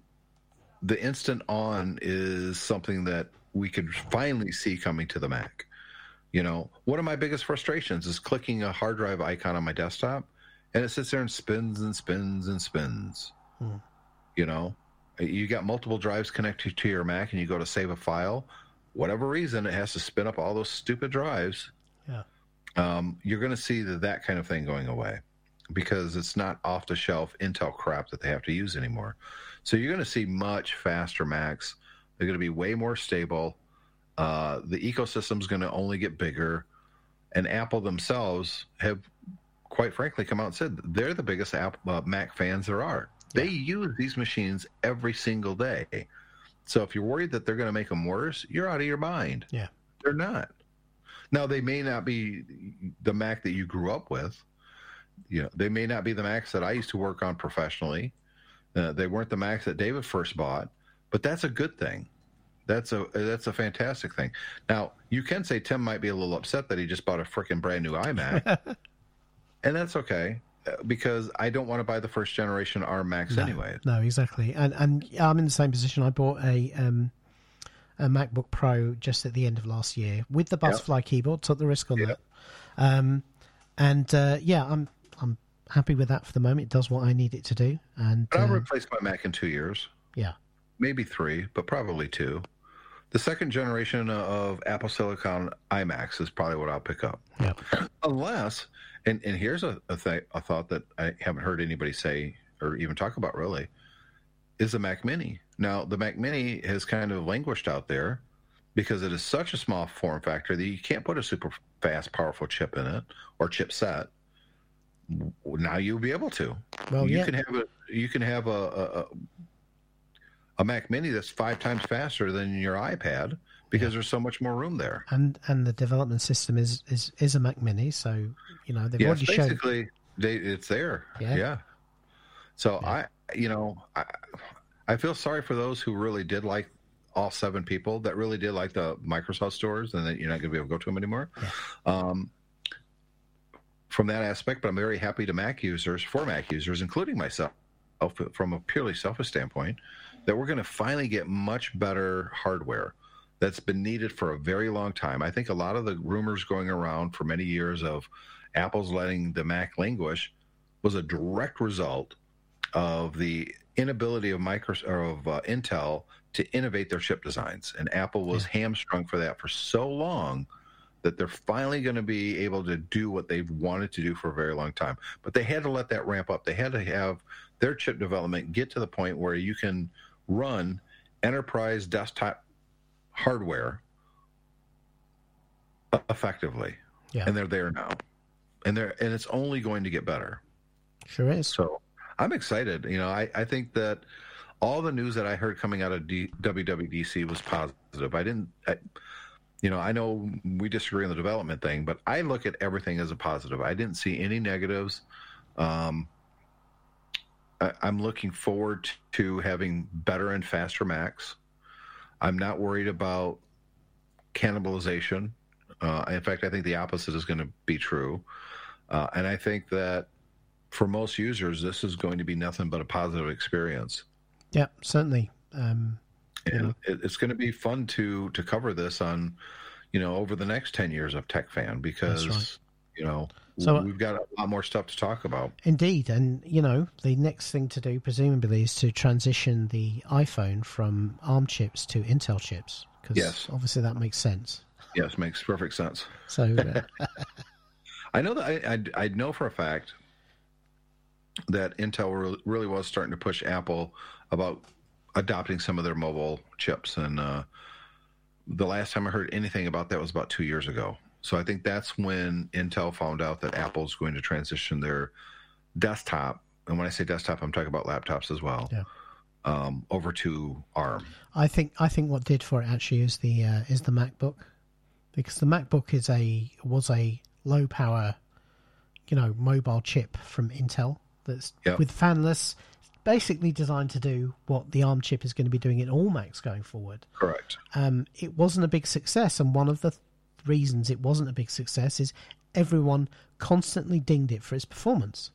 the instant on is something that we could finally see coming to the Mac. You know, one of my biggest frustrations is clicking a hard drive icon on my desktop, and it sits there and spins and spins and spins. Hmm. You know, you got multiple drives connected to your Mac, and you go to save a file. Whatever reason, it has to spin up all those stupid drives. Yeah. Um, you're going to see that, that kind of thing going away because it's not off the shelf Intel crap that they have to use anymore. So you're going to see much faster Macs. They're going to be way more stable. Uh, the ecosystem's going to only get bigger, and Apple themselves have, quite frankly, come out and said they're the biggest app, uh, Mac fans there are. They use these machines every single day. So if you're worried that they're going to make them worse, you're out of your mind. Yeah. they're not. Now they may not be the Mac that you grew up with. You know, they may not be the Macs that I used to work on professionally. Uh, they weren't the Macs that David first bought, but that's a good thing. That's a that's a fantastic thing. Now you can say Tim might be a little upset that he just bought a freaking brand new iMac, and that's okay uh, because I don't want to buy the first generation ARM Macs no, anyway. No, exactly. And and I'm in the same position. I bought a um, a MacBook Pro just at the end of last year with the Butterfly yep. keyboard. Took the risk on yep. that. Um, and uh, yeah, I'm I'm happy with that for the moment. It does what I need it to do. And but I'll uh, replace my Mac in two years. Yeah, maybe three, but probably two. The second generation of Apple Silicon iMacs is probably what I'll pick up. Yeah. Unless, and, and here's a, a, th- a thought that I haven't heard anybody say or even talk about really, is the Mac Mini. Now, the Mac Mini has kind of languished out there because it is such a small form factor that you can't put a super fast, powerful chip in it or chipset. Now you'll be able to. Well, you yeah. can have a you can have a, a, a Mac Mini that's five times faster than your iPad because yeah. there's so much more room there. And and the development system is is, is a Mac Mini, so you know they've yes, already basically shown. They, it's there. Yeah. yeah. So Yeah. I, you know, I, I feel sorry for those who really did like all seven people that really did like the Microsoft stores, and that you're not going to be able to go to them anymore. Um, from that aspect, but I'm very happy to Mac users, for Mac users, including myself, from a purely selfish standpoint, that we're going to finally get much better hardware that's been needed for a very long time. I think a lot of the rumors going around for many years of Apple's letting the Mac languish was a direct result of the inability of Microsoft or of uh, Intel to innovate their chip designs, and Apple was Yeah. hamstrung for that for so long that they're finally going to be able to do what they've wanted to do for a very long time. But they had to let that ramp up. They had to have their chip development get to the point where you can run enterprise desktop hardware effectively. Yeah. And they're there now. And they're and it's only going to get better. Sure is. So I'm excited. You know, I, I think that all the news that I heard coming out of D, WWDC was positive. I didn't, I, you know, I know we disagree on the development thing, but I look at everything as a positive. I didn't see any negatives. Um, I, I'm looking forward to having better and faster Macs. I'm not worried about cannibalization. Uh, in fact, I think the opposite is going to be true. Uh, and I think that for most users, this is going to be nothing but a positive experience. Yeah, certainly. Um, And it, it's going to be fun to to cover this on, you know, over the next ten years of Tech Fan because right. you know So- we've got a lot more stuff to talk about. Indeed, and you know the next thing to do, presumably, is to transition the iPhone from ARM chips to Intel chips, because Yes. obviously that makes sense. Yes, makes perfect sense. So, uh, I know that I, I, I know for a fact that Intel really, was starting to push Apple about adopting some of their mobile chips, and uh, the last time I heard anything about that was about two years ago. So I think that's when Intel found out that Apple's going to transition their desktop, and when I say desktop, I'm talking about laptops as well, Yeah. um, over to ARM. I think I think what did for it actually is the uh, is the MacBook, because the MacBook is a was a low power, you know, mobile chip from Intel that's Yep. with fanless, basically designed to do what the ARM chip is going to be doing in all Macs going forward. Correct. um, it wasn't a big success. And one of the th- reasons it wasn't a big success is everyone constantly dinged it for its performance.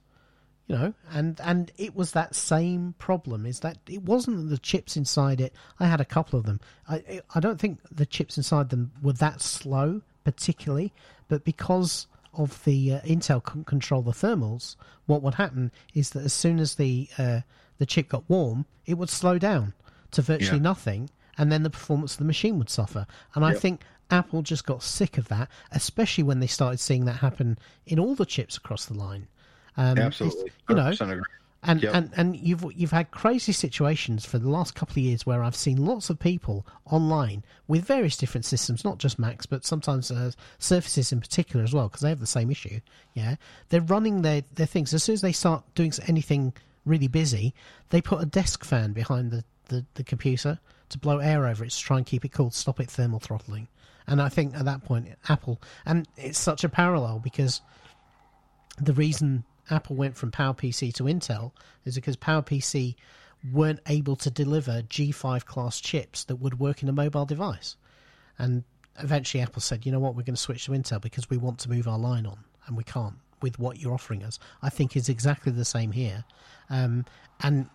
You know, and and it was that same problem. Is that it wasn't the chips inside it. I had a couple of them. I I don't think the chips inside them were that slow particularly, but because of the uh, Intel couldn't control the thermals, what would happen is that as soon as the uh, the chip got warm, it would slow down to virtually Yeah. nothing, and then the performance of the machine would suffer. And I think Apple just got sick of that, especially when they started seeing that happen in all the chips across the line. Um, Absolutely. you know, and, Yep. and and you've you've had crazy situations for the last couple of years where I've seen lots of people online with various different systems, not just Macs, but sometimes uh, Surfaces in particular as well, because they have the same issue. Yeah, they're running their their things as soon as they start doing anything really busy, they put a desk fan behind the, the, the computer to blow air over it to try and keep it cool, to stop it thermal throttling. And I think at that point, Apple, and it's such a parallel because the reason Apple went from PowerPC to Intel is because PowerPC weren't able to deliver G5 class chips that would work in a mobile device. And eventually Apple said, you know what, we're going to switch to Intel because we want to move our line on, and we can't with what you're offering us. I think is exactly the same here. Um, and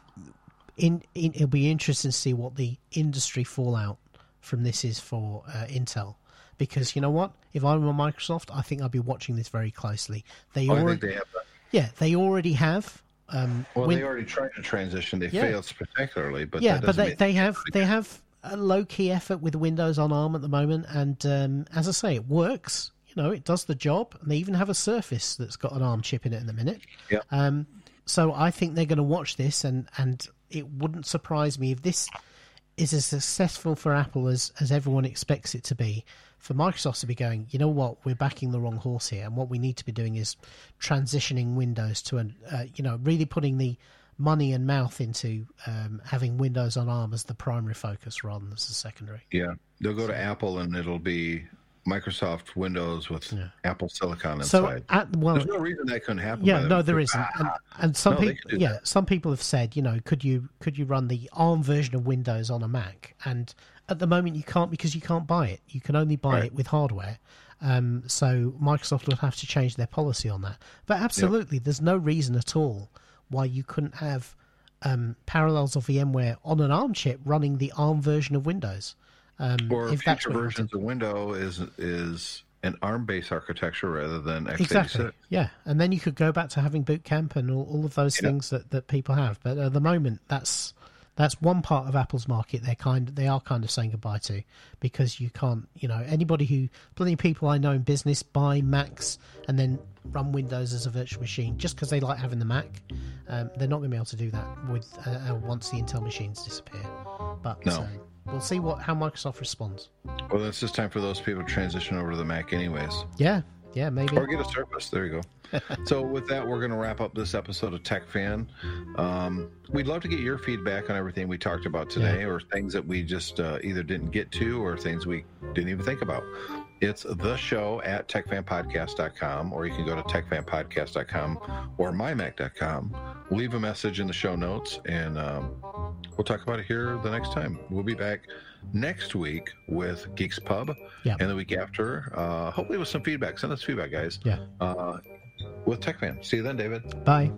in, in, it'll be interesting to see what the industry fallout from this is for uh, Intel. Because you know what, if I were Microsoft, I think I'd be watching this very closely. They Oh, already, they yeah, they already have. Um, Well, Win- they already tried to transition. They Yeah. failed spectacularly, but yeah, but they, they have they have a low key effort with Windows on ARM at the moment, and um, as I say, it works. You know, it does the job, and they even have a Surface that's got an ARM chip in it in a minute. Yeah. Um, so I think they're going to watch this, and and it wouldn't surprise me if this is as successful for Apple as as everyone expects it to be. For Microsoft to be going, you know what, we're backing the wrong horse here, and what we need to be doing is transitioning Windows to an, uh, you know, really putting the money and mouth into um, having Windows on ARM as the primary focus rather than as the secondary. Yeah, they'll go to Apple and it'll be Microsoft Windows with Apple Silicon So inside. at well, There's no reason that couldn't happen. yeah, no, there isn't, and, and some No, people, yeah, that. some people have said, you know, could you could you run the ARM version of Windows on a Mac? And at the moment, you can't because you can't buy it. You can only buy Right. it with hardware. Um, so Microsoft would have to change their policy on that. But absolutely, there's no reason at all why you couldn't have um, parallels of VMware on an ARM chip running the ARM version of Windows. Um, Or future versions of Windows is is an ARM-based architecture rather than x86. Exactly. Yeah, and then you could go back to having boot camp and all, all of those Yeah. things that, that people have. But at the moment, that's that's one part of Apple's market they're kind they are kind of saying goodbye to because you can't you know anybody who plenty of people I know in business buy Macs and then run Windows as a virtual machine just because they like having the Mac. Um, they're not going to be able to do that with uh, uh, once the Intel machines disappear. But No. um, we'll see what how Microsoft responds. Well, it's just time for those people to transition over to the Mac, anyways, Yeah, yeah, maybe. or get a Surface. There you go. so, with that, we're going to wrap up this episode of Tech Fan. Um, we'd love to get your feedback on everything we talked about today, or things that we just uh, either didn't get to, or things we didn't even think about. It's the show at techfanpodcast.com, or you can go to techfanpodcast.com or mymac.com. Leave a message in the show notes, and um, we'll talk about it here the next time. We'll be back next week with Geeks Pub, yeah. and the week after, uh, hopefully with some feedback. Send us feedback, guys. Yeah. Uh, with TechFan. See you then, David. Bye.